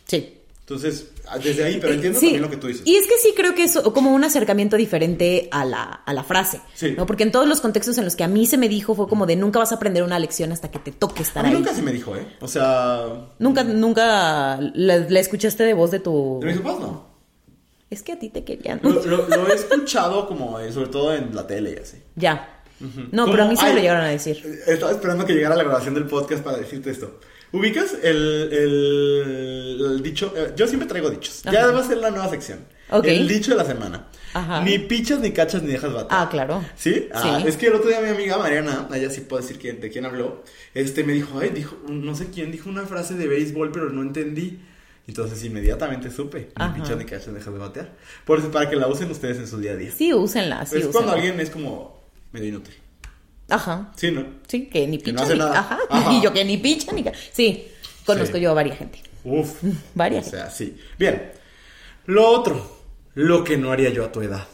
Sí. Entonces, desde ahí, pero entiendo Sí, también lo que tú dices. Y es que sí creo que es como un acercamiento diferente a la, a la frase. Sí. ¿no? Porque en todos los contextos en los que a mí se me dijo fue como de nunca vas a aprender una lección hasta que te toque A estar mí ahí. nunca se me dijo, ¿eh? O sea, Nunca, nunca la, la escuchaste de voz de tu. de mis papás no. Es que a ti te querían. Lo, lo- lo he escuchado como, eh, sobre todo en la tele y así. Ya. No, pero a mí sí me lo llegaron a decir. Estaba esperando que llegara la grabación del podcast para decirte esto. ¿Ubicas el, el- el dicho? Eh, Yo siempre traigo dichos. Ya va a ser la nueva sección. Ok. El dicho de la semana. Ajá. Ni pichas, ni cachas, ni dejas bater. Ah, claro. ¿Sí? Ah, Sí. es que el otro día mi amiga Mariana, ella sí puedo decir quién, de quién habló, este me dijo, ay, dijo, no sé quién, dijo una frase de béisbol, pero no entendí. Entonces inmediatamente supe, pichas, ni cachas, ni dejas de batear. Por eso, para que la usen ustedes en su día a día. Sí, úsenla. Sí, es cuando úsenla. alguien es como medio inútil. Ajá. Sí, ¿no? Sí, que ni Que picha no hace ni. nada. Ajá. Ajá. Y yo que ni picha ni. Sí, conozco Sí. yo a varias gente. Uf. Varias. O sea, sí. Bien. Lo otro, lo que no haría yo a tu edad.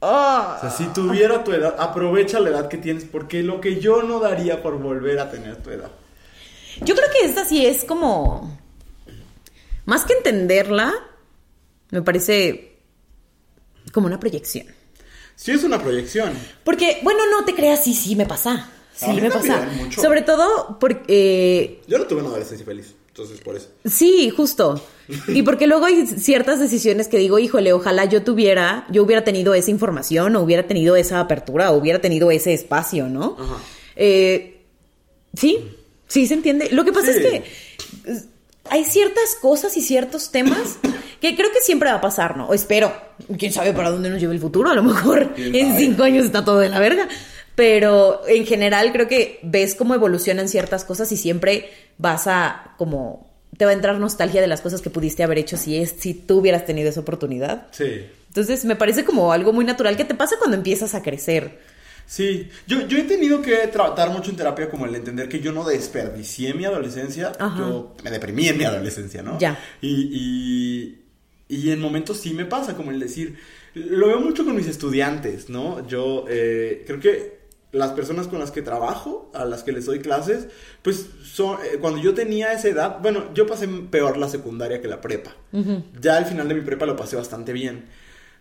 Oh. O sea, si tuviera tu edad, aprovecha la edad que tienes, porque lo que yo no daría por volver a tener tu edad. Yo creo que esta sí es como. Más que entenderla, me parece como una proyección. Sí es una proyección. Porque, bueno, no te creas, sí, sí me pasa. Sí me pasa. mucho. Sobre todo porque. Yo no tuve una adolescencia feliz, entonces por eso. Sí, justo. Y porque luego hay ciertas decisiones que digo, híjole, ojalá yo tuviera, yo hubiera tenido esa información, o hubiera tenido esa apertura, o hubiera tenido ese espacio, ¿no? Ajá. Eh, sí, sí se entiende. Lo que pasa Sí. es que eh, hay ciertas cosas y ciertos temas que creo que siempre va a pasar, ¿no? O espero. Quién sabe para dónde nos lleve el futuro. A lo mejor ¿Quién en cinco años está todo de la verga. Pero en general creo que ves cómo evolucionan ciertas cosas y siempre vas a como te va a entrar nostalgia de las cosas que pudiste haber hecho si es si tú hubieras tenido esa oportunidad. Sí. Entonces me parece como algo muy natural que te pasa cuando empiezas a crecer. Sí, yo, yo he tenido que tratar mucho en terapia como el entender que yo no desperdicié mi adolescencia, Ajá. yo me deprimí en mi adolescencia, ¿no? Ya. Y, y, y en momentos sí me pasa, como el decir, lo veo mucho con mis estudiantes, ¿no? Yo eh, creo que las personas con las que trabajo, a las que les doy clases, pues son, eh, cuando yo tenía esa edad, bueno, yo pasé peor la secundaria que la prepa. Ya al final de mi prepa lo pasé bastante bien.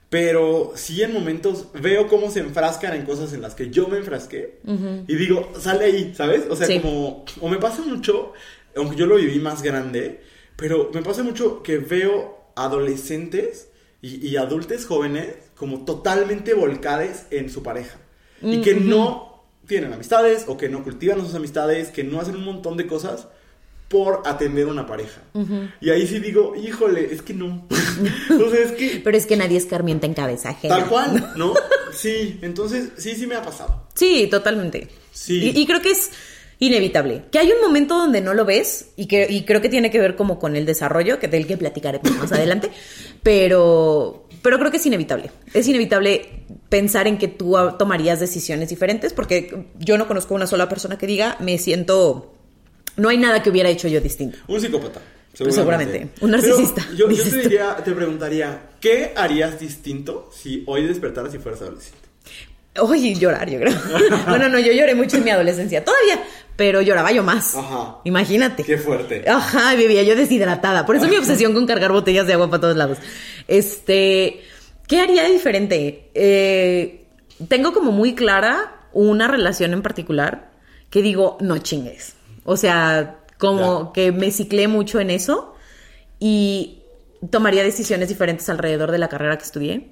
Pero sí en momentos veo cómo se enfrascan en cosas en las que yo me enfrasqué. Y digo, sale ahí, ¿sabes? O sea, Sí. como... O me pasa mucho, aunque yo lo viví más grande, pero me pasa mucho que veo adolescentes y, y adultos jóvenes como totalmente volcades en su pareja. Y que no tienen amistades o que no cultivan sus amistades, que no hacen un montón de cosas por atender una pareja. Y ahí sí digo, híjole, es que no. sea, es que Pero es que nadie escarmienta en cabeza ajena. Tal cual, ¿no? Sí, entonces sí, sí me ha pasado. Sí, totalmente. Sí. Y, y creo que es inevitable. Que hay un momento donde no lo ves y, que, y creo que tiene que ver como con el desarrollo, que del que platicaremos más adelante, pero, pero creo que es inevitable. Es inevitable pensar en que tú tomarías decisiones diferentes porque yo no conozco una sola persona que diga, me siento... No hay nada que hubiera hecho yo distinto. Un psicópata. Pues seguramente. Un Pero narcisista, yo, te diría, te preguntaría, ¿qué harías distinto si hoy despertaras y fueras adolescente? Oye, llorar, yo creo. bueno, no, yo lloré mucho en mi adolescencia. Todavía, pero lloraba yo más. Ajá. Imagínate. Qué fuerte. Ajá, vivía yo deshidratada. Por eso mi obsesión con cargar botellas de agua para todos lados. Este, ¿qué haría diferente? Eh, tengo como muy clara una relación en particular que digo, no chingues. O sea, como Ya. que me ciclé mucho en eso y tomaría decisiones diferentes alrededor de la carrera que estudié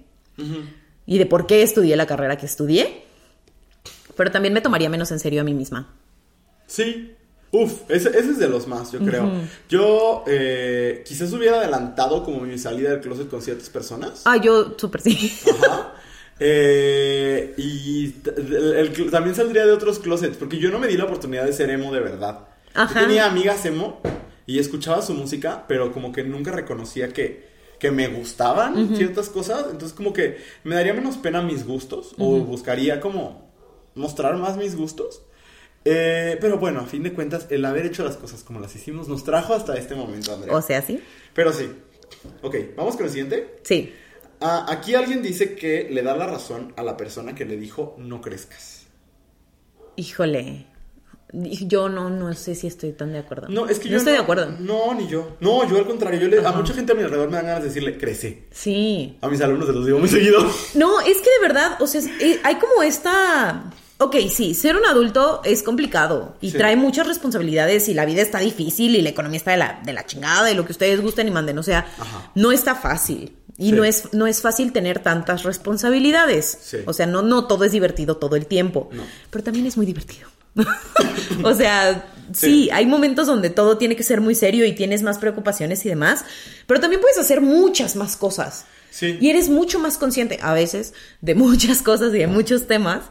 y de por qué estudié la carrera que estudié. Pero también me tomaría menos en serio a mí misma. Sí. Uf, ese, ese es de los más, yo creo. Yo eh, quizás hubiera adelantado como mi salida del closet con ciertas personas. Ah, yo súper sí. Ajá. Eh, y t- el- el- también saldría de otros closets, porque yo no me di la oportunidad de ser emo de verdad. Ajá. Yo tenía amigas emo y escuchaba su música, pero como que nunca reconocía que, que me gustaban ciertas cosas. Entonces como que me daría menos pena mis gustos o buscaría como mostrar más mis gustos. Eh, pero bueno, a fin de cuentas, el haber hecho las cosas como las hicimos nos trajo hasta este momento, Andrea. O sea, sí. Pero sí. Ok, vamos con el siguiente. Sí. Ah, aquí alguien dice que le da la razón a la persona que le dijo no crezcas. Híjole. Yo no, no sé si estoy tan de acuerdo. No, es que no yo estoy de acuerdo. No, ni yo. No, yo al contrario. Yo le- a mucha gente a mi alrededor me dan ganas de decirle, crece. Sí. A mis alumnos se los digo muy seguido. No, es que de verdad, o sea, eh, hay como esta... Ok, sí, ser un adulto es complicado y Sí. trae muchas responsabilidades y la vida está difícil y la economía está de la, de la chingada y lo que ustedes gusten y manden. O sea, Ajá. no está fácil. Y Sí. no, es, no es fácil tener tantas responsabilidades. Sí. O sea, no, no todo es divertido todo el tiempo. No. Pero también es muy divertido. o sea, sí, Sí. hay momentos donde todo tiene que ser muy serio y tienes más preocupaciones y demás. Pero también puedes hacer muchas más cosas. Sí. Y eres mucho más consciente, a veces, de muchas cosas y de muchos temas.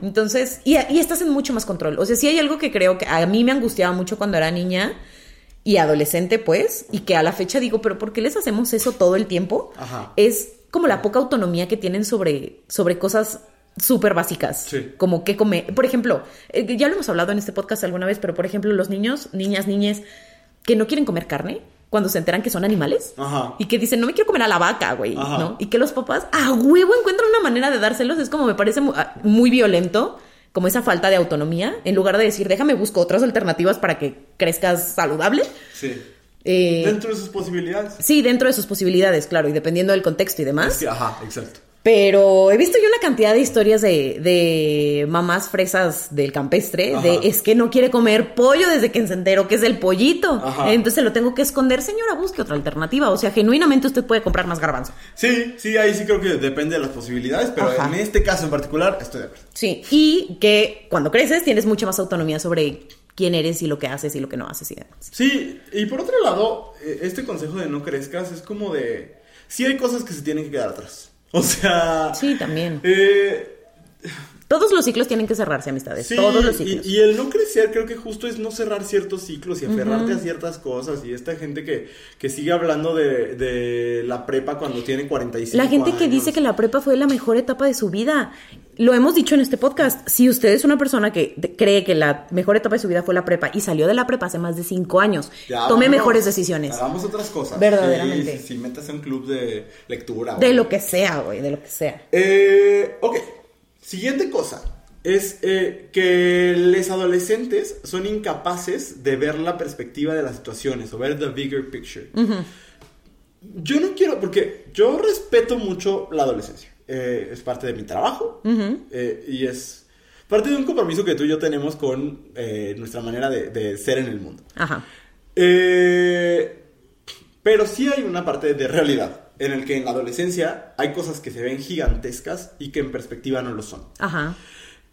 Entonces, y, y estás en mucho más control. O sea, sí hay algo que creo que a mí me angustiaba mucho cuando era niña y adolescente, pues, y que a la fecha digo, pero ¿por qué les hacemos eso todo el tiempo? Ajá. Es como la poca autonomía que tienen sobre, sobre cosas súper básicas. Sí. Como qué comer. Por ejemplo, eh, ya lo hemos hablado en este podcast alguna vez, pero por ejemplo, los niños, niñas, niñes que no quieren comer carne cuando se enteran que son animales. Ajá. Y que dicen, no me quiero comer a la vaca, güey. ¿no? Y que los papás a huevo encuentran una manera de dárselos. Es como me parece ah, muy, violento, como esa falta de autonomía, en lugar de decir, déjame busco otras alternativas para que crezcas saludable. Sí. Eh, Dentro de sus posibilidades. sí, dentro de sus posibilidades, claro, y dependiendo del contexto y demás. Sí, ajá, exacto. Pero he visto yo una cantidad de historias de, de mamás fresas del campestre, Ajá. de es que no quiere comer pollo desde que se enteró que es el pollito. Ajá. Entonces lo tengo que esconder. Señora, busque otra alternativa. O sea, genuinamente usted puede comprar más garbanzo. Sí, sí, ahí sí creo que depende de las posibilidades, pero Ajá. en este caso en particular estoy de acuerdo. Sí. Y que cuando creces tienes mucha más autonomía sobre quién eres y lo que haces y lo que no haces y demás. Sí, y por otro lado, eh, este consejo de no crezcas es como de... Sí hay cosas que se tienen que quedar atrás. O sea... Sí, también. eh, Todos los ciclos tienen que cerrarse, amistades. Sí, Todos los y, ciclos. y el no crecer creo que justo es no cerrar ciertos ciclos y aferrarte a ciertas cosas. Y esta gente que, que sigue hablando de, de la prepa cuando tiene 45 La gente que dice que la prepa fue la mejor etapa de su vida. Lo hemos dicho en este podcast. Si usted es una persona que cree que la mejor etapa de su vida fue la prepa y salió de la prepa hace más de cinco años, Ya, tome mejores decisiones. Hagamos otras cosas. Verdaderamente. Sí, sí, métase a un club de lectura. De o- lo que sea, güey, de lo que sea. Eh, ok, siguiente cosa. Es eh, que los adolescentes son incapaces de ver la perspectiva de las situaciones o ver the bigger picture. Yo no quiero, porque yo respeto mucho la adolescencia. Eh, es parte de mi trabajo eh, y es parte de un compromiso que tú y yo tenemos con nuestra manera de, de ser en el mundo. Ajá. Pero sí hay una parte de realidad en el que en la adolescencia hay cosas que se ven gigantescas y que en perspectiva no lo son. Ajá.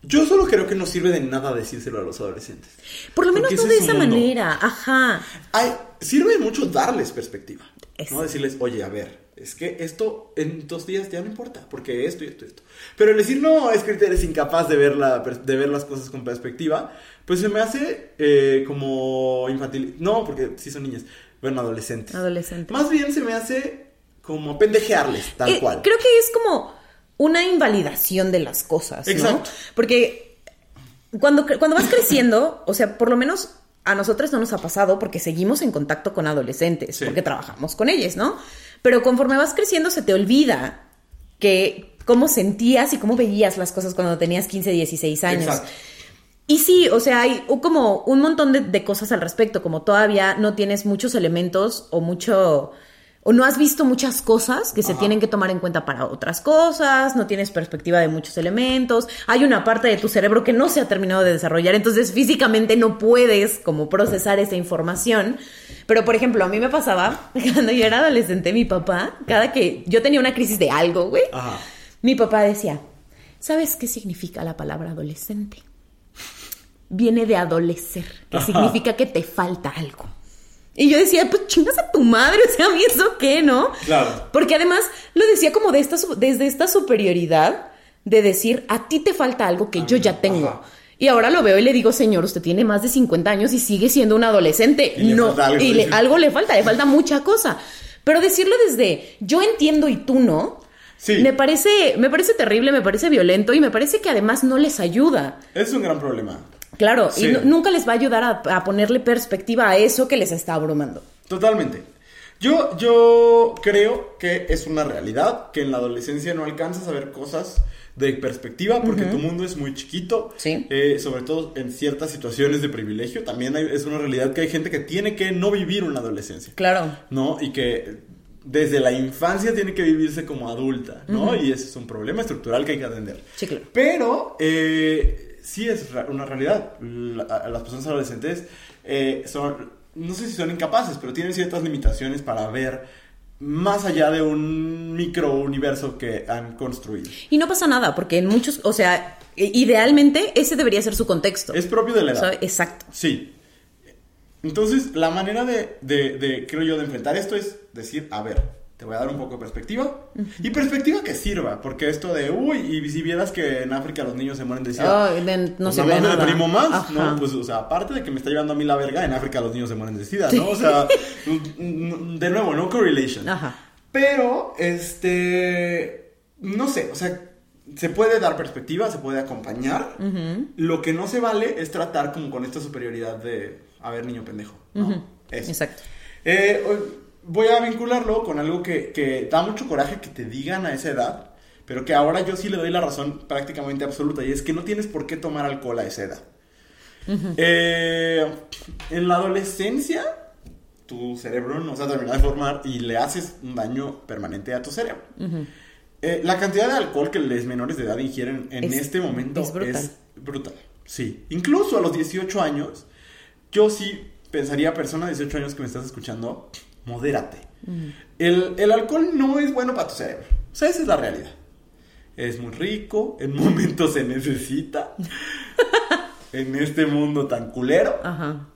Yo solo creo que no sirve de nada decírselo a los adolescentes. Por lo menos no de es esa mundo. manera. Ajá. Ay, sirve mucho darles perspectiva. Es- No decirles, oye, a ver, es que esto en dos días ya no importa, porque esto y esto y esto. Pero el decir, no, es que eres incapaz de ver, la, de ver las cosas con perspectiva, pues se me hace eh, como infantil. No, porque sí son niñas, bueno, adolescentes. Adolescentes. Más bien se me hace como pendejearles, tal Eh, cual. Creo que es como una invalidación de las cosas, ¿no? Exacto. Porque cuando, cuando vas creciendo, o sea, por lo menos a nosotros no nos ha pasado porque seguimos en contacto con adolescentes, Sí. porque trabajamos con ellos, ¿no? Pero conforme vas creciendo se te olvida que cómo sentías y cómo veías las cosas cuando tenías 15, 16 años. Exacto. Y sí, o sea, hay como un montón de, de cosas al respecto, como todavía no tienes muchos elementos o mucho, o no has visto muchas cosas que se Ajá. tienen que tomar en cuenta para otras cosas, no tienes perspectiva de muchos elementos, hay una parte de tu cerebro que no se ha terminado de desarrollar, entonces físicamente no puedes como procesar esa información. Pero, por ejemplo, a mí me pasaba, cuando yo era adolescente, mi papá, cada que yo tenía una crisis de algo, güey, Ajá. mi papá decía, ¿sabes qué significa la palabra adolescente? Viene de adolecer, que Ajá. significa que te falta algo. Y yo decía, pues chingas a tu madre, o sea, a mí eso qué, ¿no? Claro. Porque además lo decía como de esta, desde esta superioridad de decir, a ti te falta algo que yo ya tengo. Ajá. Y ahora lo veo y le digo, señor, usted tiene más de 50 años y sigue siendo un adolescente. Y no, algo, y le- algo le falta, le falta mucha cosa. Pero decirlo desde yo entiendo y tú no, Sí. me parece, me parece terrible, me parece violento y me parece que además no les ayuda. Es un gran problema. Claro, Sí. y nu- nunca les va a ayudar a, a ponerle perspectiva a eso que les está abrumando. Totalmente. Yo, yo creo que es una realidad que en la adolescencia no alcanzas a ver cosas de perspectiva porque tu mundo es muy chiquito. Sí. Eh, sobre todo en ciertas situaciones de privilegio. También hay- es una realidad que hay gente que tiene que no vivir una adolescencia. Claro. ¿no? Y que desde la infancia tiene que vivirse como adulta, ¿no? Y ese es un problema estructural que hay que atender. Sí, claro. Pero eh, sí es una realidad. La- las personas adolescentes eh, son, no sé si son incapaces, pero tienen ciertas limitaciones para ver más allá de un micro universo que han construido. Y no pasa nada, porque en muchos, o sea, idealmente ese debería ser su contexto. Es propio de la edad. Exacto. Sí. Entonces, la manera de, de- de, creo yo, de enfrentar esto es decir, a ver, te voy a dar un poco de perspectiva. Y perspectiva que sirva, porque esto de, uy, y si vieras que en África los niños se mueren de sida. De- no pues se más me deprimo más, Ajá. ¿no? Pues, o sea, aparte de que me está llevando a mí la verga, en África los niños se mueren de sida, ¿no? O sea, de nuevo, no correlation. Ajá. Pero, este, no sé, o sea, se puede dar perspectiva, se puede acompañar. Lo que no se vale es tratar como con esta superioridad de, a ver, niño pendejo, ¿no? Eso. Exacto. Eh, voy a vincularlo con algo que, que da mucho coraje que te digan a esa edad, pero que ahora yo sí le doy la razón prácticamente absoluta, y es que no tienes por qué tomar alcohol a esa edad. Eh, en la adolescencia, tu cerebro no se ha terminado de formar y le haces un daño permanente a tu cerebro. Eh, la cantidad de alcohol que los menores de edad ingieren en Es- este momento es es brutal. brutal. Sí, incluso a los 18 años, yo sí pensaría, persona de 18 años que me estás escuchando, modérate. El, el alcohol no es bueno para tu cerebro. O sea, esa es la realidad. Es muy rico, en momentos se necesita, en este mundo tan culero, Ajá.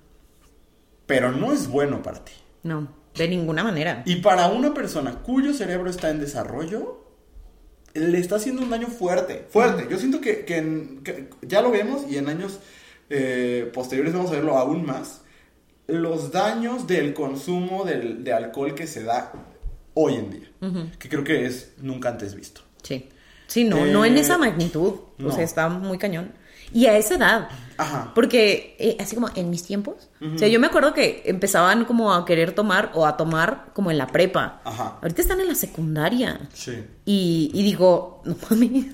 pero no es bueno para ti. No, de ninguna manera. Y para una persona cuyo cerebro está en desarrollo, le está haciendo un daño fuerte, fuerte. Yo siento que, que en- que ya lo vemos y en años eh, posteriores vamos a verlo aún más. Los daños del consumo del- de alcohol que se da hoy en día, que creo que es nunca antes visto. Sí. Sí, no, no en Eh, esa magnitud. no. O sea, está muy cañón. Y a esa edad. Ajá. Porque, eh, así como en mis tiempos, o sea, yo me acuerdo que empezaban como a querer tomar o a tomar como en la prepa. Ajá. Ahorita están en la secundaria. Sí. Y, y digo, no mames.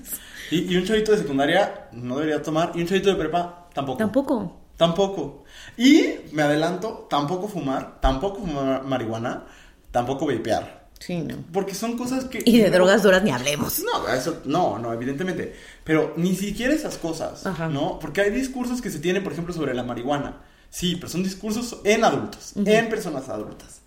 Y, y un chavito de secundaria no debería tomar, y un chavito de prepa tampoco. Tampoco. Tampoco. Y me adelanto, tampoco fumar, tampoco fumar marihuana, tampoco vapear. Sí, no. Porque son cosas que... Y de no- drogas duras ni hablemos. No, eso, no, no, evidentemente. Pero ni siquiera esas cosas, Ajá. ¿no? Porque hay discursos que se tienen, por ejemplo, sobre la marihuana. Sí, pero son discursos en adultos, en personas adultas.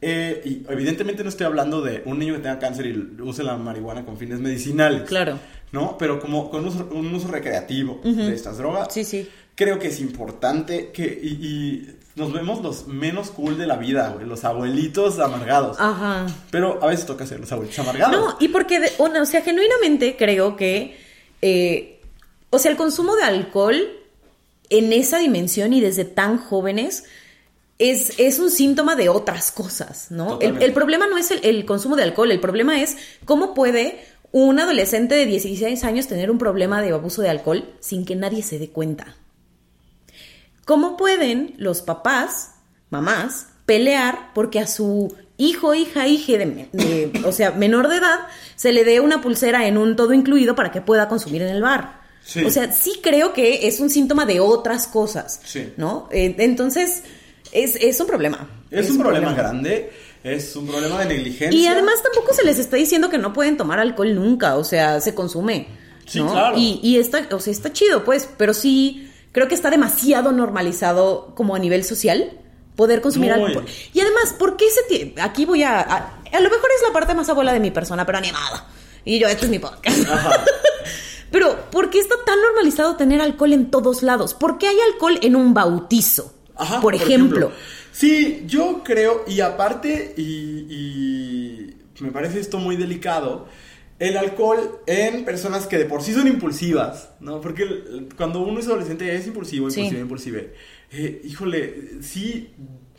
Eh, y evidentemente no estoy hablando de un niño que tenga cáncer y use la marihuana con fines medicinales. Claro. ¿No? Pero como con uso- un uso recreativo de estas drogas. Sí, sí. Creo que es importante que... Y, y nos vemos los menos cool de la vida, güey. Los abuelitos amargados. Ajá. Pero a veces toca ser los abuelitos amargados. No, y porque, de- o o sea, genuinamente creo que, eh, o sea, el consumo de alcohol en esa dimensión y desde tan jóvenes es, es un síntoma de otras cosas, ¿no? El, problema no es el, el consumo de alcohol, el problema es cómo puede un adolescente de 16 años tener un problema de abuso de alcohol sin que nadie se dé cuenta. ¿Cómo pueden los papás, mamás, pelear porque a su hijo, hija, hija, de, de- o sea, menor de edad, se le dé una pulsera en un todo incluido para que pueda consumir en el bar? Sí. O sea, sí creo que es un síntoma de otras cosas, Sí. ¿no? Eh, entonces, es, es un problema. Es, un problema, grande, es un problema de negligencia. Y además tampoco se les está diciendo que no pueden tomar alcohol nunca, o sea, se consume. Sí, ¿no? claro. Y, y está, o sea, está chido, pues, pero sí creo que está demasiado normalizado como a nivel social poder consumir Muy. alcohol. Y además, ¿por qué se tie- aquí voy a, a a lo mejor es la parte más abuela de mi persona, pero animada. Y yo, este es mi podcast. Ajá. Pero, ¿por qué está tan normalizado tener alcohol en todos lados? ¿Por qué hay alcohol en un bautizo? Ajá, por, ejemplo. Sí, yo creo, y aparte, y, y me parece esto muy delicado, el alcohol en personas que de por sí son impulsivas, ¿no? Porque el- cuando uno es adolescente es impulsivo, Sí. impulsivo. Eh, híjole, sí,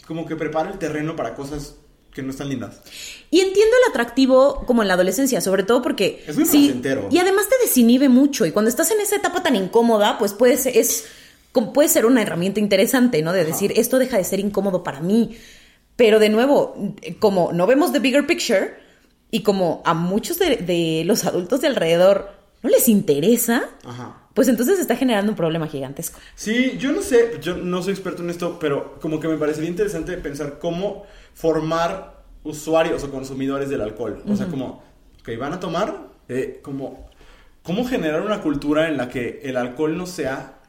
como que prepara el terreno para cosas que no están lindas. Y entiendo el atractivo como en la adolescencia, sobre todo porque... Es muy sí. Y además te desinhibe mucho. Y cuando estás en esa etapa tan incómoda, pues puede ser, es, puede ser una herramienta interesante, ¿no? De decir, esto deja de ser incómodo para mí. Pero de nuevo, como no vemos the bigger picture y como a muchos de, de los adultos de alrededor no les interesa, Ajá. pues entonces está generando un problema gigantesco. Sí, yo no sé, yo no soy experto en esto, pero como que me parecería interesante pensar cómo formar usuarios o consumidores del alcohol. O sea, como que van a tomar, eh, como cómo generar una cultura en la que el alcohol no sea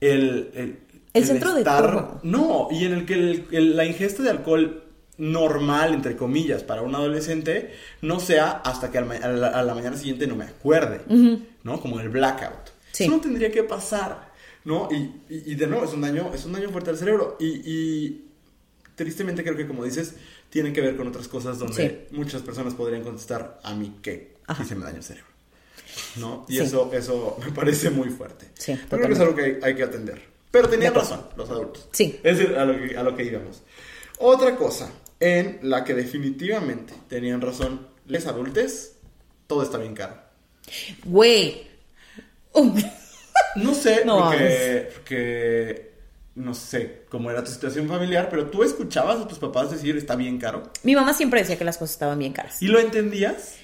el... El, El centro de todo. No, y en el que la ingesta de alcohol normal, entre comillas, para un adolescente, no sea hasta que a la, a la mañana siguiente no me acuerde, ¿no? Como el blackout. Sí. Eso no tendría que pasar, ¿no? Y, y- y de nuevo, es un daño, es un daño fuerte al cerebro. Y, y tristemente creo que, como dices, tiene que ver con otras cosas donde muchas personas podrían contestar a mí que se me daña el cerebro. ¿No? Y Sí. eso, eso me parece muy fuerte. Sí, Pero creo que es algo que hay, hay que atender. Pero tenían razón los adultos. Sí. Es decir, a lo, que, a lo que íbamos. Otra cosa en la que definitivamente tenían razón les adultes, todo está bien caro. Güey. Uh, No sé, No porque, porque no sé cómo era tu situación familiar, pero tú escuchabas a tus papás decir está bien caro. Mi mamá siempre decía que las cosas estaban bien caras. ¿Y lo entendías?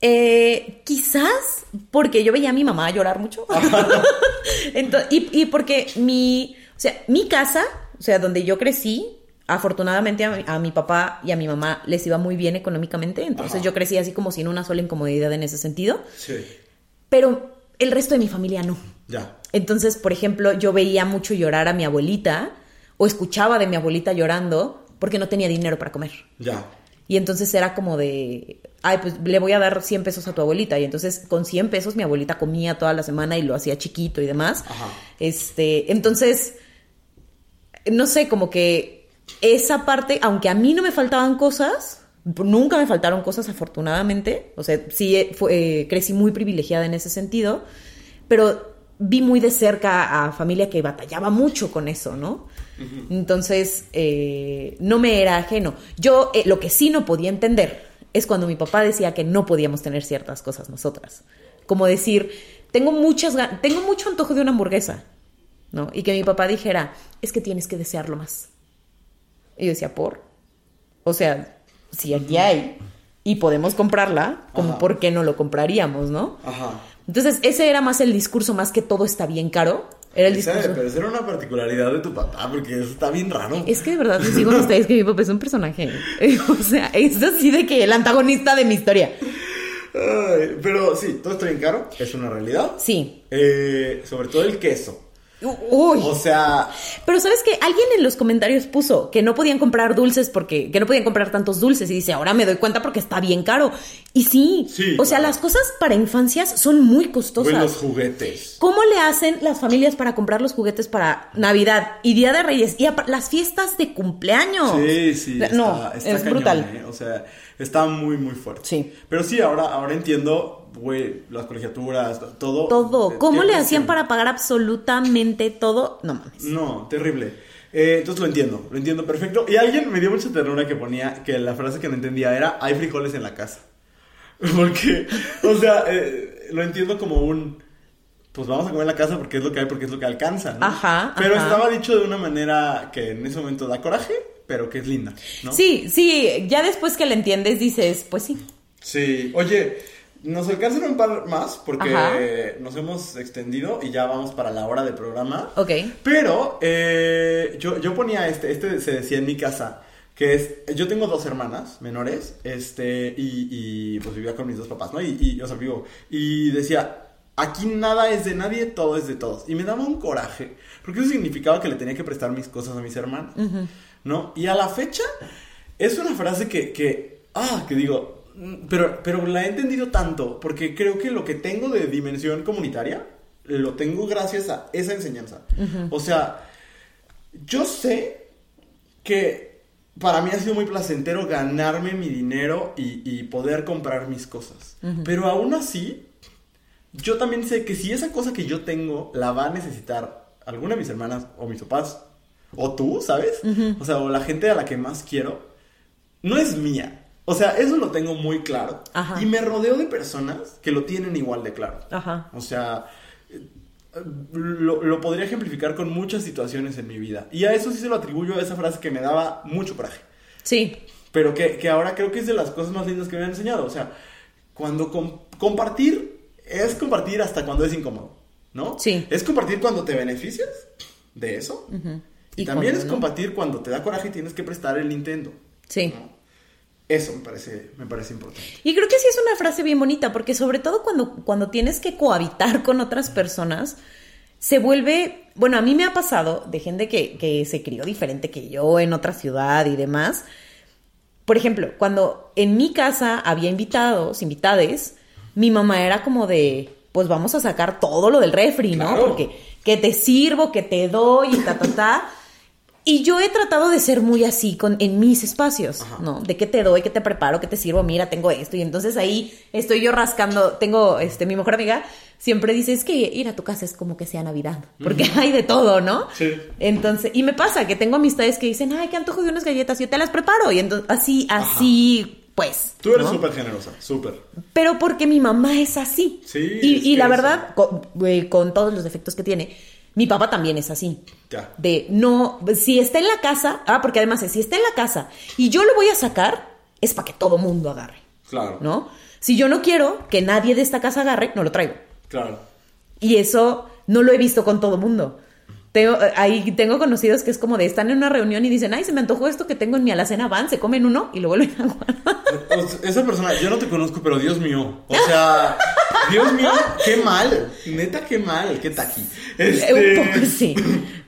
Eh, quizás porque yo veía a mi mamá llorar mucho. Y, y porque mi, o sea, mi casa, o sea, donde yo crecí, afortunadamente a mi, a mi papá y a mi mamá les iba muy bien económicamente. Entonces Ajá. yo crecí así como sin una sola incomodidad en ese sentido. Sí. Pero el resto de mi familia no. Ya. Entonces, por ejemplo, yo veía mucho llorar a mi abuelita o escuchaba de mi abuelita llorando porque no tenía dinero para comer. Ya. Y entonces era como de, ay, pues le voy a dar 100 pesos a tu abuelita. Y entonces con 100 pesos mi abuelita comía toda la semana y lo hacía chiquito y demás. Ajá. Este, entonces, no sé, como que esa parte, aunque a mí no me faltaban cosas, nunca me faltaron cosas afortunadamente. O sea, sí eh, fue- eh, crecí muy privilegiada en ese sentido, pero vi muy de cerca a familia que batallaba mucho con eso, ¿no? Entonces, eh, no me era ajeno. Yo eh, lo que sí no podía entender es cuando mi papá decía que no podíamos tener ciertas cosas nosotras. Como decir, tengo muchas tengo mucho antojo de una hamburguesa, ¿no? Y que mi papá dijera, es que tienes que desearlo más. Y yo decía, ¿por? O sea, si aquí hay y podemos comprarla, como Ajá. por qué no lo compraríamos, ¿no? Ajá. Entonces, ese era más el discurso, más que todo está bien caro. Era el discurso. pero esa era una particularidad de tu papá, porque eso está bien raro. Es que de verdad les digo a ustedes que mi papá es un personaje. O sea, es así de que el antagonista de mi historia. Ay, pero sí, todo está bien caro, es una realidad. Sí. Eh, sobre todo el queso. Uy. O sea, Pero sabes que alguien en los comentarios puso que no podían comprar dulces porque que no podían comprar tantos dulces y dice, ahora me doy cuenta porque está bien caro. Y sí, Sí, o sea, claro. las cosas para infancias son muy costosas. los juguetes. ¿Cómo le hacen las familias para comprar los juguetes para Navidad y Día de Reyes y las fiestas de cumpleaños? Sí, sí, La- está, no, está es cañón, brutal. ¿eh? O sea, está muy, muy fuerte. Sí. Pero sí, ahora, ahora entiendo, güey, las colegiaturas, todo. Todo. Eh, ¿Cómo le hacían para pagar absolutamente todo? No mames. No, terrible. Eh, entonces lo entiendo, lo entiendo perfecto. Y alguien me dio mucha ternura que ponía que la frase que no entendía era: hay frijoles en la casa. Porque, o sea, eh, lo entiendo como un. Pues vamos a comer en la casa porque es lo que hay, porque es lo que alcanza, ¿no? Ajá, Pero ajá. estaba dicho de una manera que en ese momento da coraje, pero que es linda, ¿no? Sí, sí, ya después que le entiendes dices, pues sí. Sí, oye, nos alcanzan un par más porque Ajá. nos hemos extendido y ya vamos para la hora del programa. Ok. Pero eh, yo, yo ponía este, este se decía en mi casa, que es, yo tengo dos hermanas menores, este, y, y, pues vivía con mis dos papás, ¿no? Y, y, o sea, vivo, y decía, aquí nada es de nadie, todo es de todos. Y me daba un coraje, porque eso significaba que le tenía que prestar mis cosas a mis hermanos, ¿no? Y a la fecha, es una frase que, que ah, que digo, pero, pero la he entendido tanto, porque creo que lo que tengo de dimensión comunitaria, lo tengo gracias a esa enseñanza. O sea, yo sé que para mí ha sido muy placentero ganarme mi dinero y, y poder comprar mis cosas. Pero aún así, yo también sé que si esa cosa que yo tengo la va a necesitar alguna de mis hermanas o mis papás o tú, ¿sabes? O sea, o la gente a la que más quiero, no es mía. O sea, eso lo tengo muy claro. Ajá. Y me rodeo de personas que lo tienen igual de claro. Ajá. O sea, lo, lo podría ejemplificar con muchas situaciones en mi vida. Y a eso sí se lo atribuyo a esa frase que me daba mucho coraje. Sí. Pero que, que ahora creo que es de las cosas más lindas que me han enseñado. O sea, cuando com- compartir es compartir hasta cuando es incómodo, ¿no? Sí. Es compartir cuando te beneficias de eso. Y, Y también es no. compartir cuando te da coraje y tienes que prestar el Nintendo. Sí. ¿no? Eso me parece, me parece importante. Y creo que sí es una frase bien bonita, porque sobre todo cuando, cuando tienes que cohabitar con otras personas, se vuelve, bueno, a mí me ha pasado de gente que, que se crió diferente que yo en otra ciudad y demás. Por ejemplo, cuando en mi casa había invitados, invitades, mi mamá era como de, pues vamos a sacar todo lo del refri, ¿no? Claro. Porque que te sirvo, que te doy y ta, ta, ta. Y yo he tratado de ser muy así con, en mis espacios, Ajá. ¿no? De qué te doy, qué te preparo, qué te sirvo, mira, tengo esto. Y entonces ahí estoy yo rascando, tengo, este, mi mejor amiga siempre dice, es que ir a tu casa es como que sea Navidad, porque hay de todo, ¿no? Sí. Entonces, y me pasa que tengo amistades que dicen, ay, qué antojo de unas galletas, yo te las preparo. Y entonces, así, así, pues. Tú eres ¿no? súper generosa, súper. Pero porque mi mamá es así. Sí, Y, la verdad, con, eh, con todos los defectos que tiene, mi papá también es así. Ya. De no, si está en la casa, ah, porque además es, si está en la casa y yo lo voy a sacar, es para que todo mundo agarre, Claro. ¿no? Si yo no quiero que nadie de esta casa agarre, no lo traigo. Claro. Y eso no lo he visto con todo mundo. Tengo, ahí tengo conocidos que es como de están en una reunión y dicen, ay, se me antojó esto que tengo en mi alacena, van, se comen uno y lo vuelven a guardar. Esa persona, yo no te conozco, pero Dios mío. O sea, Dios mío, qué mal. Neta, qué mal, qué taqui. Este, Un poco sí.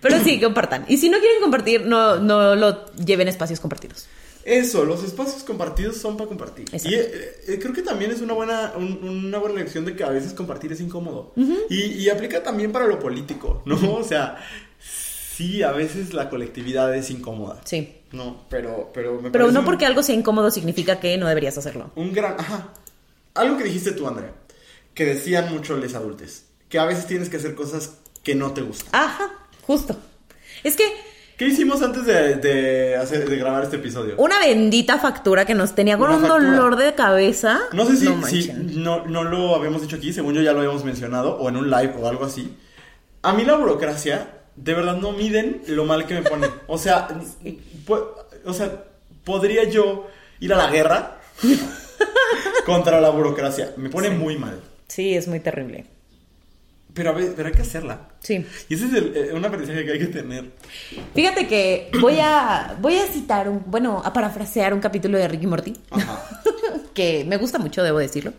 Pero sí, compartan. Y si no quieren compartir, no, no lo lleven a espacios compartidos. Eso, los espacios compartidos son para compartir. Exacto. Y eh, eh, creo que también es una buena, un- una buena lección de que a veces compartir es incómodo. y, y aplica también para lo político, ¿no? O sea, sí, a veces la colectividad es incómoda. Sí. No, pero, pero me Pero no un- porque algo sea incómodo significa que no deberías hacerlo. Un gran. Ajá. Algo que dijiste tú, Andrea. Que decían mucho los adultos. Que a veces tienes que hacer cosas que no te gustan. Ajá, justo. Es que ¿Qué hicimos antes de, de hacer, de grabar este episodio? una bendita factura que nos tenía con Una un factura. dolor de cabeza. No sé si, no, no lo habíamos dicho aquí, según yo ya lo habíamos mencionado, o en un live o algo así. A mí la burocracia, de verdad no miden lo mal que me pone. O sea, pu- o sea, podría yo ir a la guerra contra la burocracia. Me pone muy mal. Sí, es muy terrible. Pero, a ver, pero hay que hacerla. Sí. Y ese es el, eh, un aprendizaje que hay que tener. Fíjate que voy a, voy a citar, un, bueno, a parafrasear un capítulo de Ricky Morty, Ajá. que me gusta mucho, debo decirlo.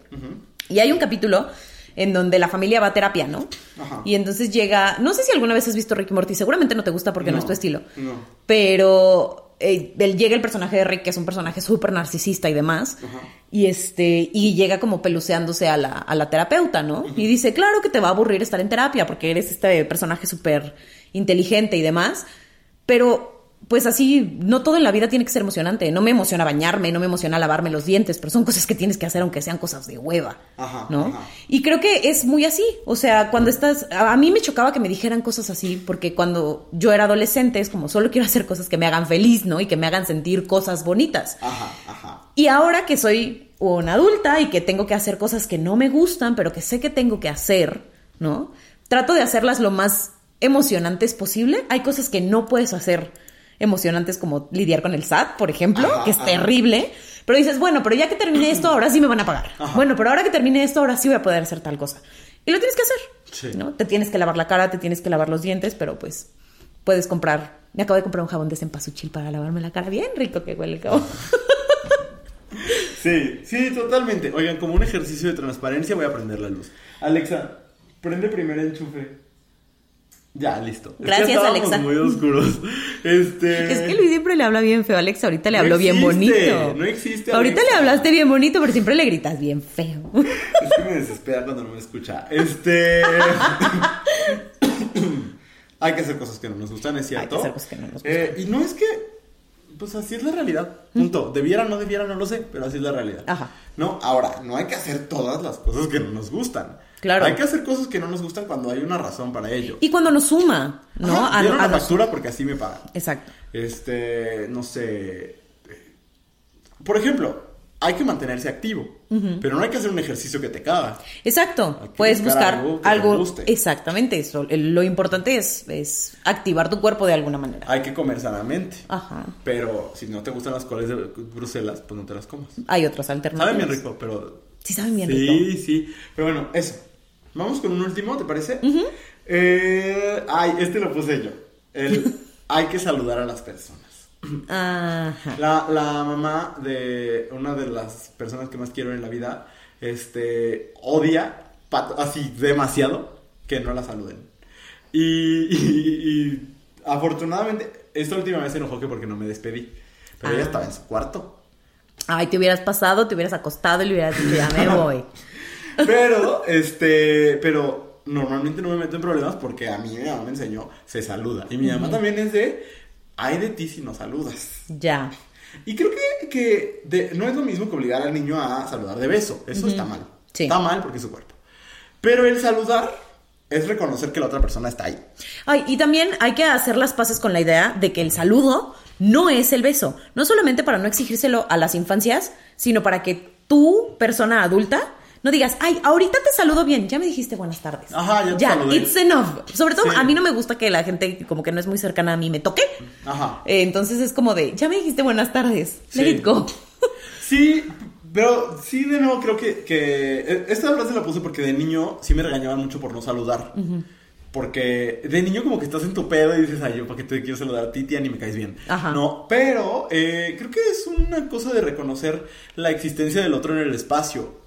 Y hay un capítulo en donde la familia va a terapia, ¿no? Ajá. Y entonces llega, no sé si alguna vez has visto Ricky Morty, seguramente no te gusta porque no, es tu estilo. No. Pero eh, él- llega el personaje de Rick, que es un personaje súper narcisista y demás. Y este, y llega como peluceándose a la, a la terapeuta, ¿no? Y dice, claro que te va a aburrir estar en terapia, porque eres este personaje súper inteligente y demás. Pero, pues así, no todo en la vida tiene que ser emocionante. No me emociona bañarme, no me emociona lavarme los dientes, pero son cosas que tienes que hacer aunque sean cosas de hueva. Ajá, ¿No? ajá. Y creo que es muy así. O sea, cuando estás. A a mí me chocaba que me dijeran cosas así, porque cuando yo era adolescente es como solo quiero hacer cosas que me hagan feliz, ¿no? Y que me hagan sentir cosas bonitas. Ajá, ajá. Y ahora que soy una adulta y que tengo que hacer cosas que no me gustan, pero que sé que tengo que hacer, ¿no? Trato de hacerlas lo más emocionantes posible. Hay cosas que no puedes hacer emocionantes como lidiar con el SAT, por ejemplo, Ajá, que es ajá. terrible. Pero dices, bueno, pero ya que terminé esto, ahora sí me van a pagar. Ajá. Bueno, pero ahora que terminé esto, ahora sí voy a poder hacer tal cosa. Y lo tienes que hacer. Sí. ¿no? Te tienes que lavar la cara, te tienes que lavar los dientes, pero pues puedes comprar. Me acabo de comprar un jabón de cempasúchil para lavarme la cara. Bien rico que huele el jabón. Sí, sí, totalmente. Oigan, como un ejercicio de transparencia voy a prender la luz. Alexa, prende primer enchufe. Ya, listo. Es que Gracias, Alexa. muy oscuros. Este. Es que Luis siempre le habla bien feo. Alexa, ahorita le No habló bien bonito. no existe, Ahorita le hablaste bien bonito, pero siempre le gritas bien feo. Es que me desespera cuando no me escucha. Este. Hay que hacer cosas que no nos gustan, es cierto. Hay que hacer cosas que no nos Eh, y no es que. pues así es la realidad. Punto. Debiera, no debiera, no lo sé, pero así es la realidad. Ajá. No, ahora, no hay que hacer todas las cosas que no nos gustan. Claro. Hay que hacer cosas que no nos gustan cuando hay una razón para ello. Y cuando nos suma, ¿no? Ajá, A- a factura porque así me pagan. Exacto. Este, no sé. Por ejemplo, hay que mantenerse activo, pero no hay que hacer un ejercicio que te caga. Exacto. Puedes buscar buscar algo que te guste. Exactamente. Eso. Lo importante es, es activar tu cuerpo de alguna manera. Hay que comer sanamente. Ajá. Pero si no te gustan las coles de Bruselas, pues no te las comas. Hay otras alternativas. Saben bien rico, pero. Sí, saben bien sí, rico. sí. Pero bueno, eso. Vamos con un último, ¿te parece? Eh, ay, este lo puse yo. El hay que saludar a las personas. Ajá. La, la mamá de una de las personas que más quiero en la vida, este, odia así demasiado que no la saluden. Y, y- y afortunadamente, esta última vez se enojó que porque no me despedí. Pero ella Ah. estaba en su cuarto. Ay, te hubieras pasado, te hubieras acostado y le hubieras dicho, ya me voy. Pero, este, pero normalmente no me meto en problemas porque a mí mi mamá me enseñó, se saluda. Y mi mamá también es de, ay de ti si no saludas. Ya. Y creo que, que de- no es lo mismo que obligar al niño a saludar de beso. Eso está mal. Sí. Está mal porque es su cuerpo. Pero el saludar es reconocer que la otra persona está ahí. Ay, y también hay que hacer las paces con la idea de que el saludo no es el beso. No solamente para no exigírselo a las infancias, sino para que tú, persona adulta, no digas, ay, ahorita te saludo bien, ya me dijiste buenas tardes. Ajá, ya te saludé. it's enough. Sobre todo, Sí. a mí no me gusta que la gente como que no es muy cercana a mí me toque. Ajá. Eh, entonces es como de, ya me dijiste buenas tardes, let Sí. it go. Sí, pero sí, de nuevo creo que, que esta frase la puse porque de niño sí me regañaban mucho por no saludar. Porque de niño como que estás en tu pedo y dices, ay, yo para qué te quiero saludar a ti, tía, ni me caes bien. Ajá. No, pero eh, creo que es una cosa de reconocer la existencia del otro en el espacio.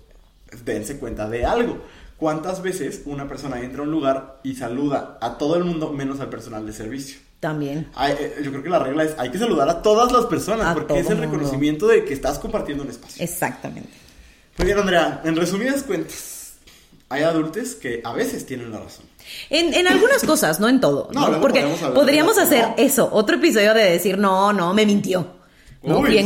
Dense cuenta de algo. ¿Cuántas veces una persona entra a un lugar y saluda a todo el mundo menos al personal de servicio? También. Eh, yo creo que la regla es hay que saludar a todas las personas A porque es el mundo. reconocimiento de que estás compartiendo un espacio. Exactamente. Muy bien, Andrea, en resumidas cuentas, hay adultos que a veces tienen la razón. En, en algunas cosas, no en todo. No, Porque podríamos de- hacer no. eso, otro episodio de decir, no, no, me mintió. No, Uy, fui sí.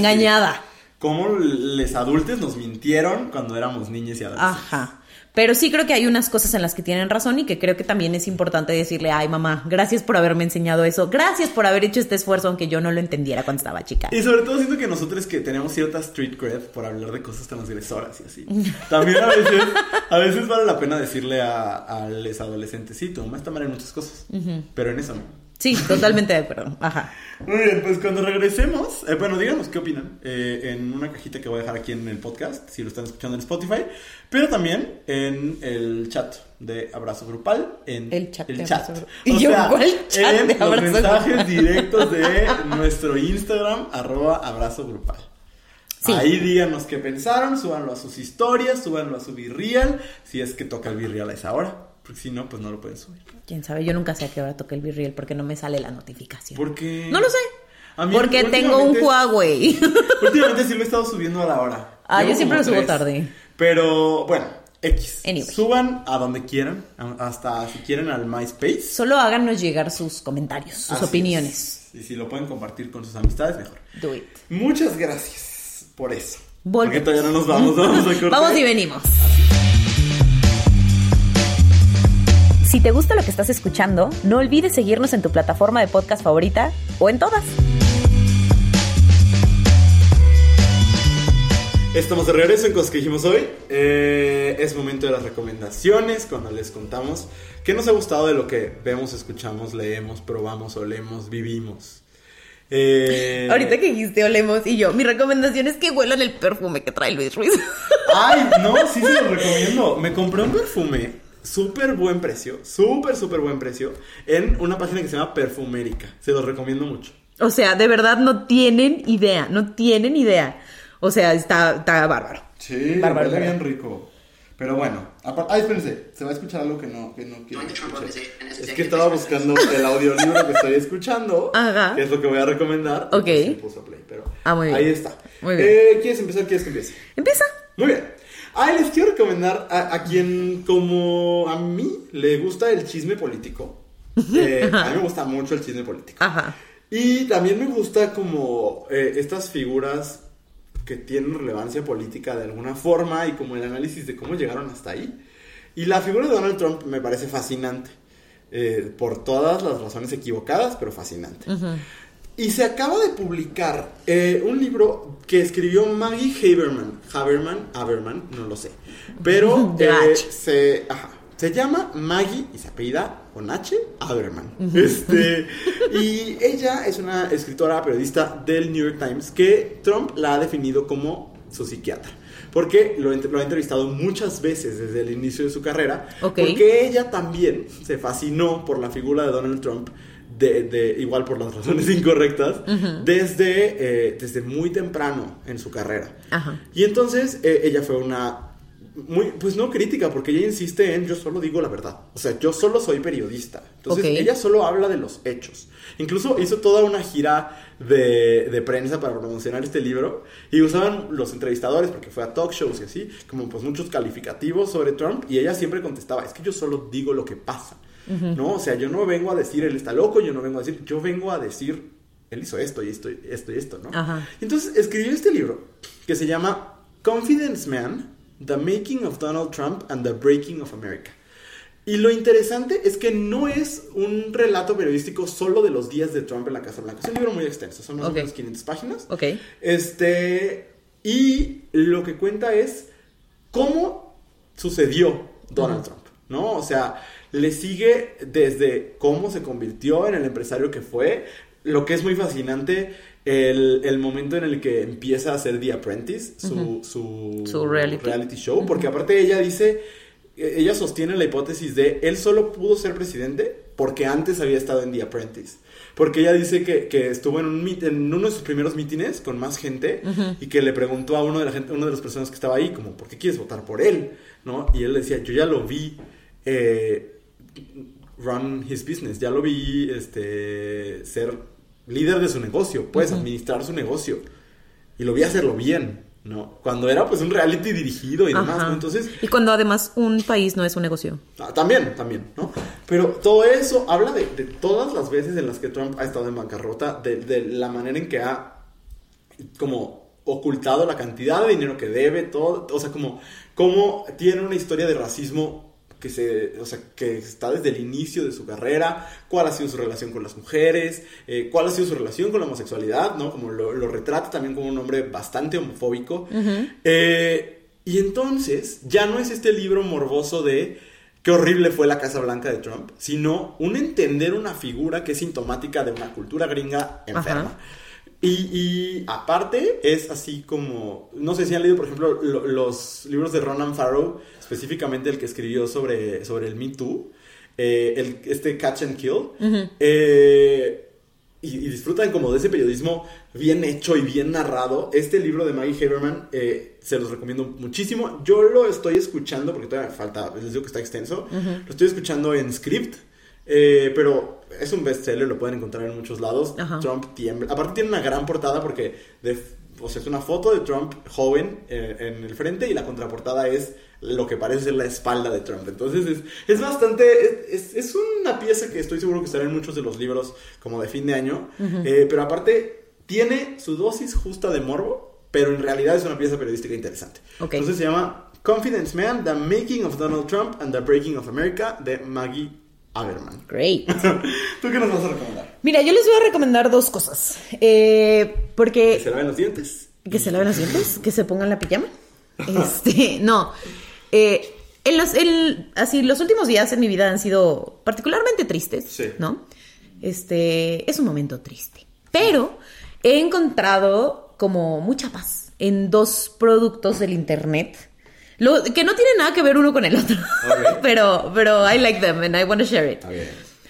Cómo les adultos nos mintieron cuando éramos niños y adolescentes. Ajá. Pero sí creo que hay unas cosas en las que tienen razón y que creo que también es importante decirle, ay mamá, gracias por haberme enseñado eso, gracias por haber hecho este esfuerzo aunque yo no lo entendiera cuando estaba chica. Y sobre todo siento que nosotros que tenemos cierta street cred por hablar de cosas tan agresoras y así. También a veces, a veces vale la pena decirle a, a los adolescentes, sí, tu mamá está mal en muchas cosas, pero en eso no. Sí, totalmente de acuerdo. Ajá. Muy bien, pues cuando regresemos, eh, bueno, díganos qué opinan eh, en una cajita que voy a dejar aquí en el podcast, si lo están escuchando en Spotify, pero también en el chat de Abrazo Grupal, en El chat de chat. Y yo, ¿cuál chat en de los Abrazo mensajes Grupal? directos de nuestro Instagram, arroba Abrazo Grupal. Sí. Ahí díganos qué pensaron, súbanlo a sus historias, súbanlo a su Virreal, si es que toca el Virreal a esa hora, porque si no, pues no lo pueden subir. Quién sabe, yo nunca sé a qué hora toqué el virreal porque no me sale la notificación. Porque... No lo sé. A mí porque tengo un Huawei. Últimamente sí lo he estado subiendo a la hora. Ah, Llevo yo siempre lo subo tres. tarde. Pero bueno, X. Anyway. Suban a donde quieran, hasta si quieren al MySpace. Solo háganos llegar sus comentarios, sus Así opiniones. es. Y si lo pueden compartir con sus amistades, mejor. Do it. Muchas gracias por eso. Volvemos. Porque todavía no nos vamos, vamos a. Vamos y venimos. Si te gusta lo que estás escuchando, no olvides seguirnos en tu plataforma de podcast favorita o en todas. Estamos de regreso en cosas que dijimos hoy. Eh, es momento de las recomendaciones cuando les contamos qué nos ha gustado de lo que vemos, escuchamos, leemos, probamos, olemos, vivimos. Eh, Ahorita que dijiste olemos y yo, mi recomendación es que huelan el perfume que trae Luis Ruiz. Ay, no, sí se los recomiendo. Me compré un perfume, súper buen precio, súper, súper buen precio, en una página que se llama Perfumérica. Se los recomiendo mucho. O sea, de verdad no tienen idea, no tienen idea. O sea, está, está bárbaro. Sí, Bárbaro, huele bárbaro. bien rico. Pero bueno, aparte, ay, espérense, se va a escuchar algo que no, que no quiero as Es que estaba buscando el audiolibro que estoy escuchando, Ajá. que es lo que voy a recomendar. Ok. pues puso play, pero Ah, muy bien. Ahí está. Muy bien. Eh, ¿Quieres empezar? ¿Quieres que empiece? Empieza. Muy bien. Ah, les quiero recomendar a, a quien, como a mí, le gusta el chisme político. Eh, a mí me gusta mucho el chisme político. Ajá. Y también me gusta como eh, estas figuras que tienen relevancia política de alguna forma y como el análisis de cómo llegaron hasta ahí. Y la figura de Donald Trump me parece fascinante, eh, por todas las razones equivocadas, pero fascinante. Y se acaba de publicar eh, un libro que escribió Maggie Haberman. Haberman, Haberman, no lo sé. Pero eh, se, ajá, se llama Maggie y se apellida con H Haberman. Este, y ella es una escritora, periodista del New York Times que Trump la ha definido como su psiquiatra. Porque lo, lo ha entrevistado muchas veces desde el inicio de su carrera. Porque ella también se fascinó por la figura de Donald Trump de, igual por las razones incorrectas, desde, eh, desde muy temprano en su carrera. Y entonces eh, ella fue una muy, pues no crítica, porque ella insiste en yo solo digo la verdad. O sea, yo solo soy periodista. Entonces ella solo habla de los hechos. Incluso hizo toda una gira de, de, prensa para promocionar este libro y usaban los entrevistadores, porque fue a talk shows y así, como pues muchos calificativos sobre Trump y ella siempre contestaba, es que yo solo digo lo que pasa. ¿No? O sea, yo no vengo a decir él está loco, yo no vengo a decir, yo vengo a decir él hizo esto y esto y esto y esto, ¿no? Entonces escribió este libro que se llama Confidence Man, The Making of Donald Trump and the Breaking of America. Y lo interesante es que no es un relato periodístico solo de los días de Trump en la Casa Blanca. Es un libro muy extenso, son más o menos 500 páginas. Ok. Este, y lo que cuenta es cómo sucedió Donald Trump, ¿no? O sea, le sigue desde cómo se convirtió en el empresario que fue, lo que es muy fascinante, el, momento en el que empieza a hacer The Apprentice, su, su, reality. show, porque aparte ella dice, ella sostiene la hipótesis de él solo pudo ser presidente porque antes había estado en The Apprentice. Porque ella dice que, estuvo en, un en uno de sus primeros mítines con más gente y que le preguntó a uno de, la gente, una de las personas que estaba ahí, como, ¿por qué quieres votar por él? ¿No? Y él decía, yo ya lo vi. Eh, run his business. Ya lo vi este, ser líder de su negocio, pues administrar su negocio. Y lo vi hacerlo bien, ¿no? Cuando era pues un reality dirigido y demás, Entonces... Y cuando además un país no es un negocio. Ah, también, también, ¿no? Pero todo eso habla de, todas las veces en las que Trump ha estado en bancarrota, de, de la manera en que ha como ocultado la cantidad de dinero que debe, todo, o sea, como, como tiene una historia de racismo que, se, o sea, que está desde el inicio de su carrera, cuál ha sido su relación con las mujeres, eh, cuál ha sido su relación con la homosexualidad, ¿no? Como lo, retrata también como un hombre bastante homofóbico. Eh, y entonces ya no es este libro morboso de qué horrible fue la Casa Blanca de Trump, sino un entender una figura que es sintomática de una cultura gringa enferma. Y, aparte es así como, no sé si han leído, por ejemplo, los libros de Ronan Farrow, específicamente el que escribió sobre, sobre el Me Too, eh, el, este Catch and Kill, eh, y, disfrutan como de ese periodismo bien hecho y bien narrado. Este libro de Maggie Haberman eh, se los recomiendo muchísimo. Yo lo estoy escuchando, porque todavía falta, les digo que está extenso, lo estoy escuchando en script. Pero es un bestseller, lo pueden encontrar en muchos lados. Trump tiembla. Aparte tiene una gran portada porque es una foto de Trump joven eh, en el frente y la contraportada es lo que parece ser la espalda de Trump. Entonces es, es bastante, es, es, una pieza que estoy seguro que estará en muchos de los libros como de fin de año. Eh, pero aparte tiene su dosis justa de morbo, pero en realidad es una pieza periodística interesante. Entonces se llama Confidence Man, The Making of Donald Trump and the Breaking of America de Maggie Aberman. Great. ¿Tú qué nos vas a recomendar? Mira, yo les voy a recomendar dos cosas. Eh, porque... Que se laven los dientes. Que se laven los dientes, que se pongan la pijama. Este, no. Eh, en los, así, los últimos días en mi vida han sido particularmente tristes, sí. ¿no? Este, es un momento triste. Pero he encontrado como mucha paz en dos productos del internet que no tiene nada que ver uno con el otro. pero, pero I like them and I want to share it.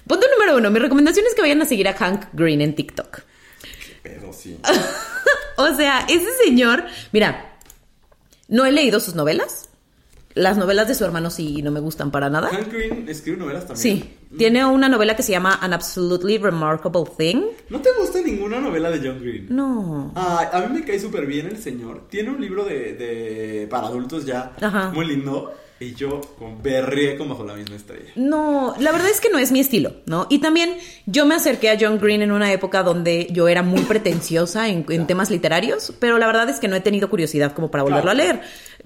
Punto número uno. Mi recomendación es que vayan a seguir a Hank Green en TikTok. Pero sí. o sea, ese señor. Mira, no he leído sus novelas. Las novelas de su hermano sí no me gustan para nada. Hank Green escribe novelas también. Sí. Tiene una novela que se llama An Absolutely Remarkable Thing. ¿No te gusta ninguna novela de John Green? No. Ah, a mí me cae súper bien el señor. Tiene un libro de, de para adultos ya Ajá. muy lindo. Y yo berré como bajo la misma estrella. No, la verdad es que no es mi estilo, ¿no? Y también yo me acerqué a John Green en una época donde yo era muy pretenciosa en, en temas literarios, pero la verdad es que no he tenido curiosidad como para volverlo Claro. a leer.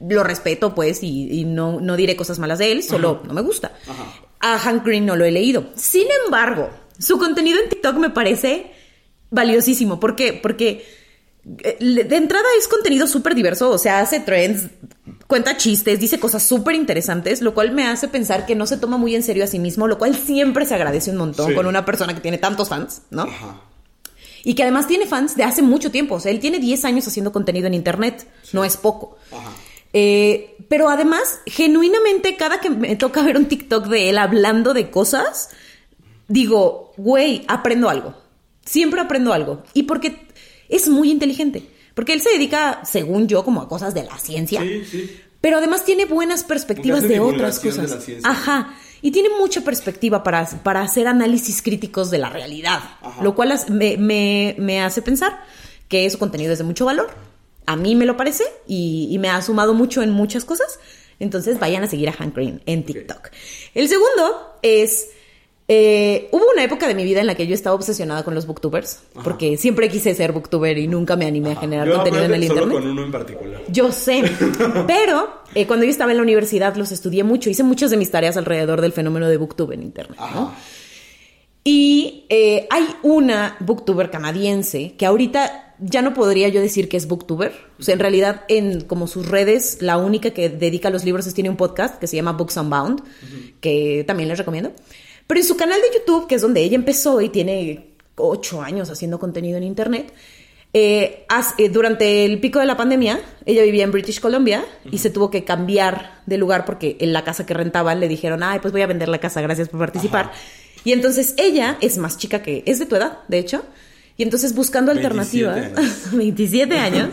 Lo respeto, pues, y, y no, no diré cosas malas de él, solo no me gusta. Ajá. A Hank Green no lo he leído. Sin embargo, su contenido en TikTok me parece valiosísimo. ¿Por qué? Porque eh, de entrada es contenido súper diverso, o sea, hace trends, cuenta chistes, dice cosas súper interesantes, lo cual me hace pensar que no se toma muy en serio a sí mismo, lo cual siempre se agradece un montón Sí. con una persona que tiene tantos fans, ¿no? Ajá. Y que además tiene fans de hace mucho tiempo, o sea, él tiene 10 años haciendo contenido en Internet, no es poco. Ajá. Eh, pero además, genuinamente, cada que me toca ver un TikTok de él hablando de cosas, digo, güey, aprendo algo. Siempre aprendo algo. Y porque es muy inteligente. Porque él se dedica, según yo, como a cosas de la ciencia. Sí, sí. Pero además tiene buenas perspectivas de otras divulgación de cosas. la ciencia. Ajá. Y tiene mucha perspectiva para, para hacer análisis críticos de la realidad. Ajá. Lo cual me, me- me hace pensar que su contenido es de mucho valor. A mí me lo parece y, y me ha sumado mucho en muchas cosas. Entonces vayan a seguir a Hank Green en TikTok. El segundo es... eh, hubo una época de mi vida en la que yo estaba obsesionada con los booktubers. Ajá. Porque siempre quise ser booktuber y nunca me animé a generar Yo contenido en el solo internet. con uno en particular. Yo sé, pero eh, cuando yo estaba en la universidad los estudié mucho, hice muchas de mis tareas alrededor del fenómeno de booktube en internet, ¿no? Y eh, hay una booktuber canadiense que ahorita ya no podría yo decir que es booktuber. O sea, en realidad, en como sus redes, la única que dedica a los libros es tiene un podcast que se llama Books Unbound, que también les recomiendo. Pero en su canal de YouTube, que es donde ella empezó y tiene ocho años haciendo contenido en internet, eh, eh, durante el pico de la pandemia, ella vivía en British Columbia y se tuvo que cambiar de lugar porque en la casa que rentaban le dijeron, ay, pues voy a vender la casa, gracias por participar. Ajá. Y entonces ella es más chica que, es de tu edad, de hecho, y entonces buscando 27 alternativas, años. 27 años,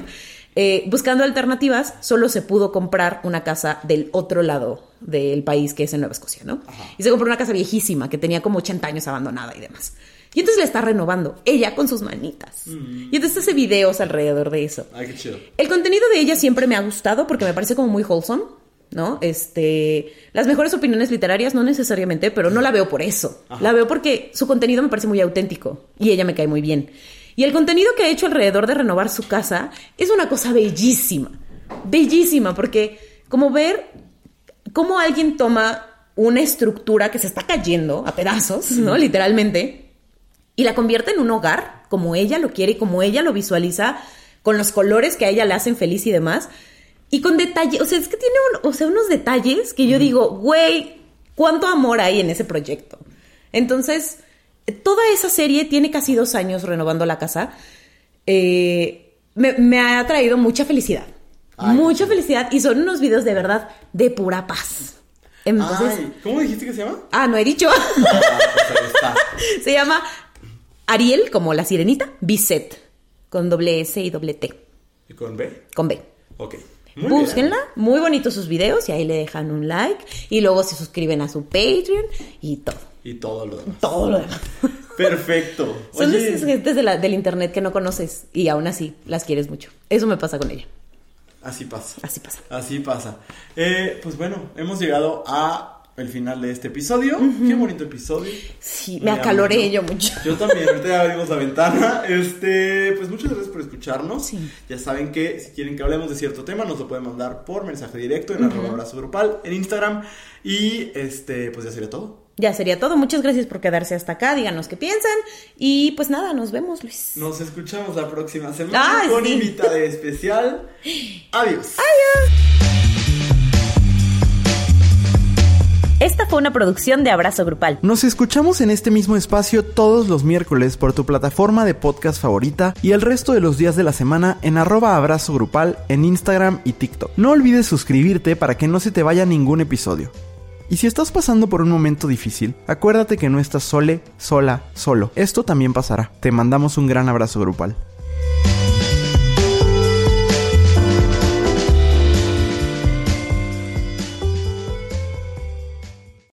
eh, buscando alternativas, solo se pudo comprar una casa del otro lado del país, que es en Nueva Escocia, ¿no? Ajá. Y se compró una casa viejísima que tenía como 80 años abandonada y demás. Y entonces la está renovando, ella con sus manitas. Y entonces hace videos alrededor de eso. Ay, qué chido. El contenido de ella siempre me ha gustado porque me parece como muy wholesome, ¿no? Este, las mejores opiniones literarias no necesariamente, pero no la veo por eso. Ajá. La veo porque su contenido me parece muy auténtico y ella me cae muy bien. Y el contenido que ha hecho alrededor de renovar su casa es una cosa bellísima. Bellísima porque como ver cómo alguien toma una estructura que se está cayendo a pedazos, ¿no? Literalmente y la convierte en un hogar como ella lo quiere y como ella lo visualiza, con los colores que a ella le hacen feliz y demás. Y con detalles, o sea, es que tiene un- o sea, unos detalles que yo digo, güey, cuánto amor hay en ese proyecto. Entonces, toda esa serie tiene casi dos años renovando la casa. Eh, me, me ha traído mucha felicidad. Ay, mucha felicidad. Y son unos videos de verdad de pura paz. Entonces, Ay, ¿cómo dijiste que se llama? ah, no he dicho. Ah, pues ahí está. Se llama Ariel, como la sirenita, Bisset, con doble S y doble T, ¿Y con B? con B. Ok. Muy bien. Búsquenla, muy bonitos sus videos y ahí le dejan un like y luego se suscriben a su Patreon y todo, Y todo lo demás. todo lo demás. Perfecto. Son Oye, esas gentes de la- del internet que no conoces y aún así las quieres mucho. Eso me pasa con ella, así pasa. así pasa. Así pasa. Eh, pues bueno, hemos llegado a el final de este episodio. Qué bonito episodio. Sí, me acaloré yo mucho. Yo también, ahorita ya abrimos la ventana. Este, pues muchas gracias por escucharnos. Sí. Ya saben que si quieren que hablemos de cierto tema, nos lo pueden mandar por mensaje directo en arroba abrazo grupal en Instagram. Y este, pues ya sería todo. Ya sería todo. Muchas gracias por quedarse hasta acá. Díganos qué piensan. Y pues nada, nos vemos, Luis. Nos escuchamos la próxima semana Ay, con sí. invitada especial. Adiós. Esta fue una producción de Abrazo Grupal. Nos escuchamos en este mismo espacio todos los miércoles por tu plataforma de podcast favorita y el resto de los días de la semana en arroba abrazo grupal en Instagram y TikTok. No olvides suscribirte para que no se te vaya ningún episodio. Y si estás pasando por un momento difícil, acuérdate que no estás sole, sola, solo. Esto también pasará. Te mandamos un gran abrazo grupal.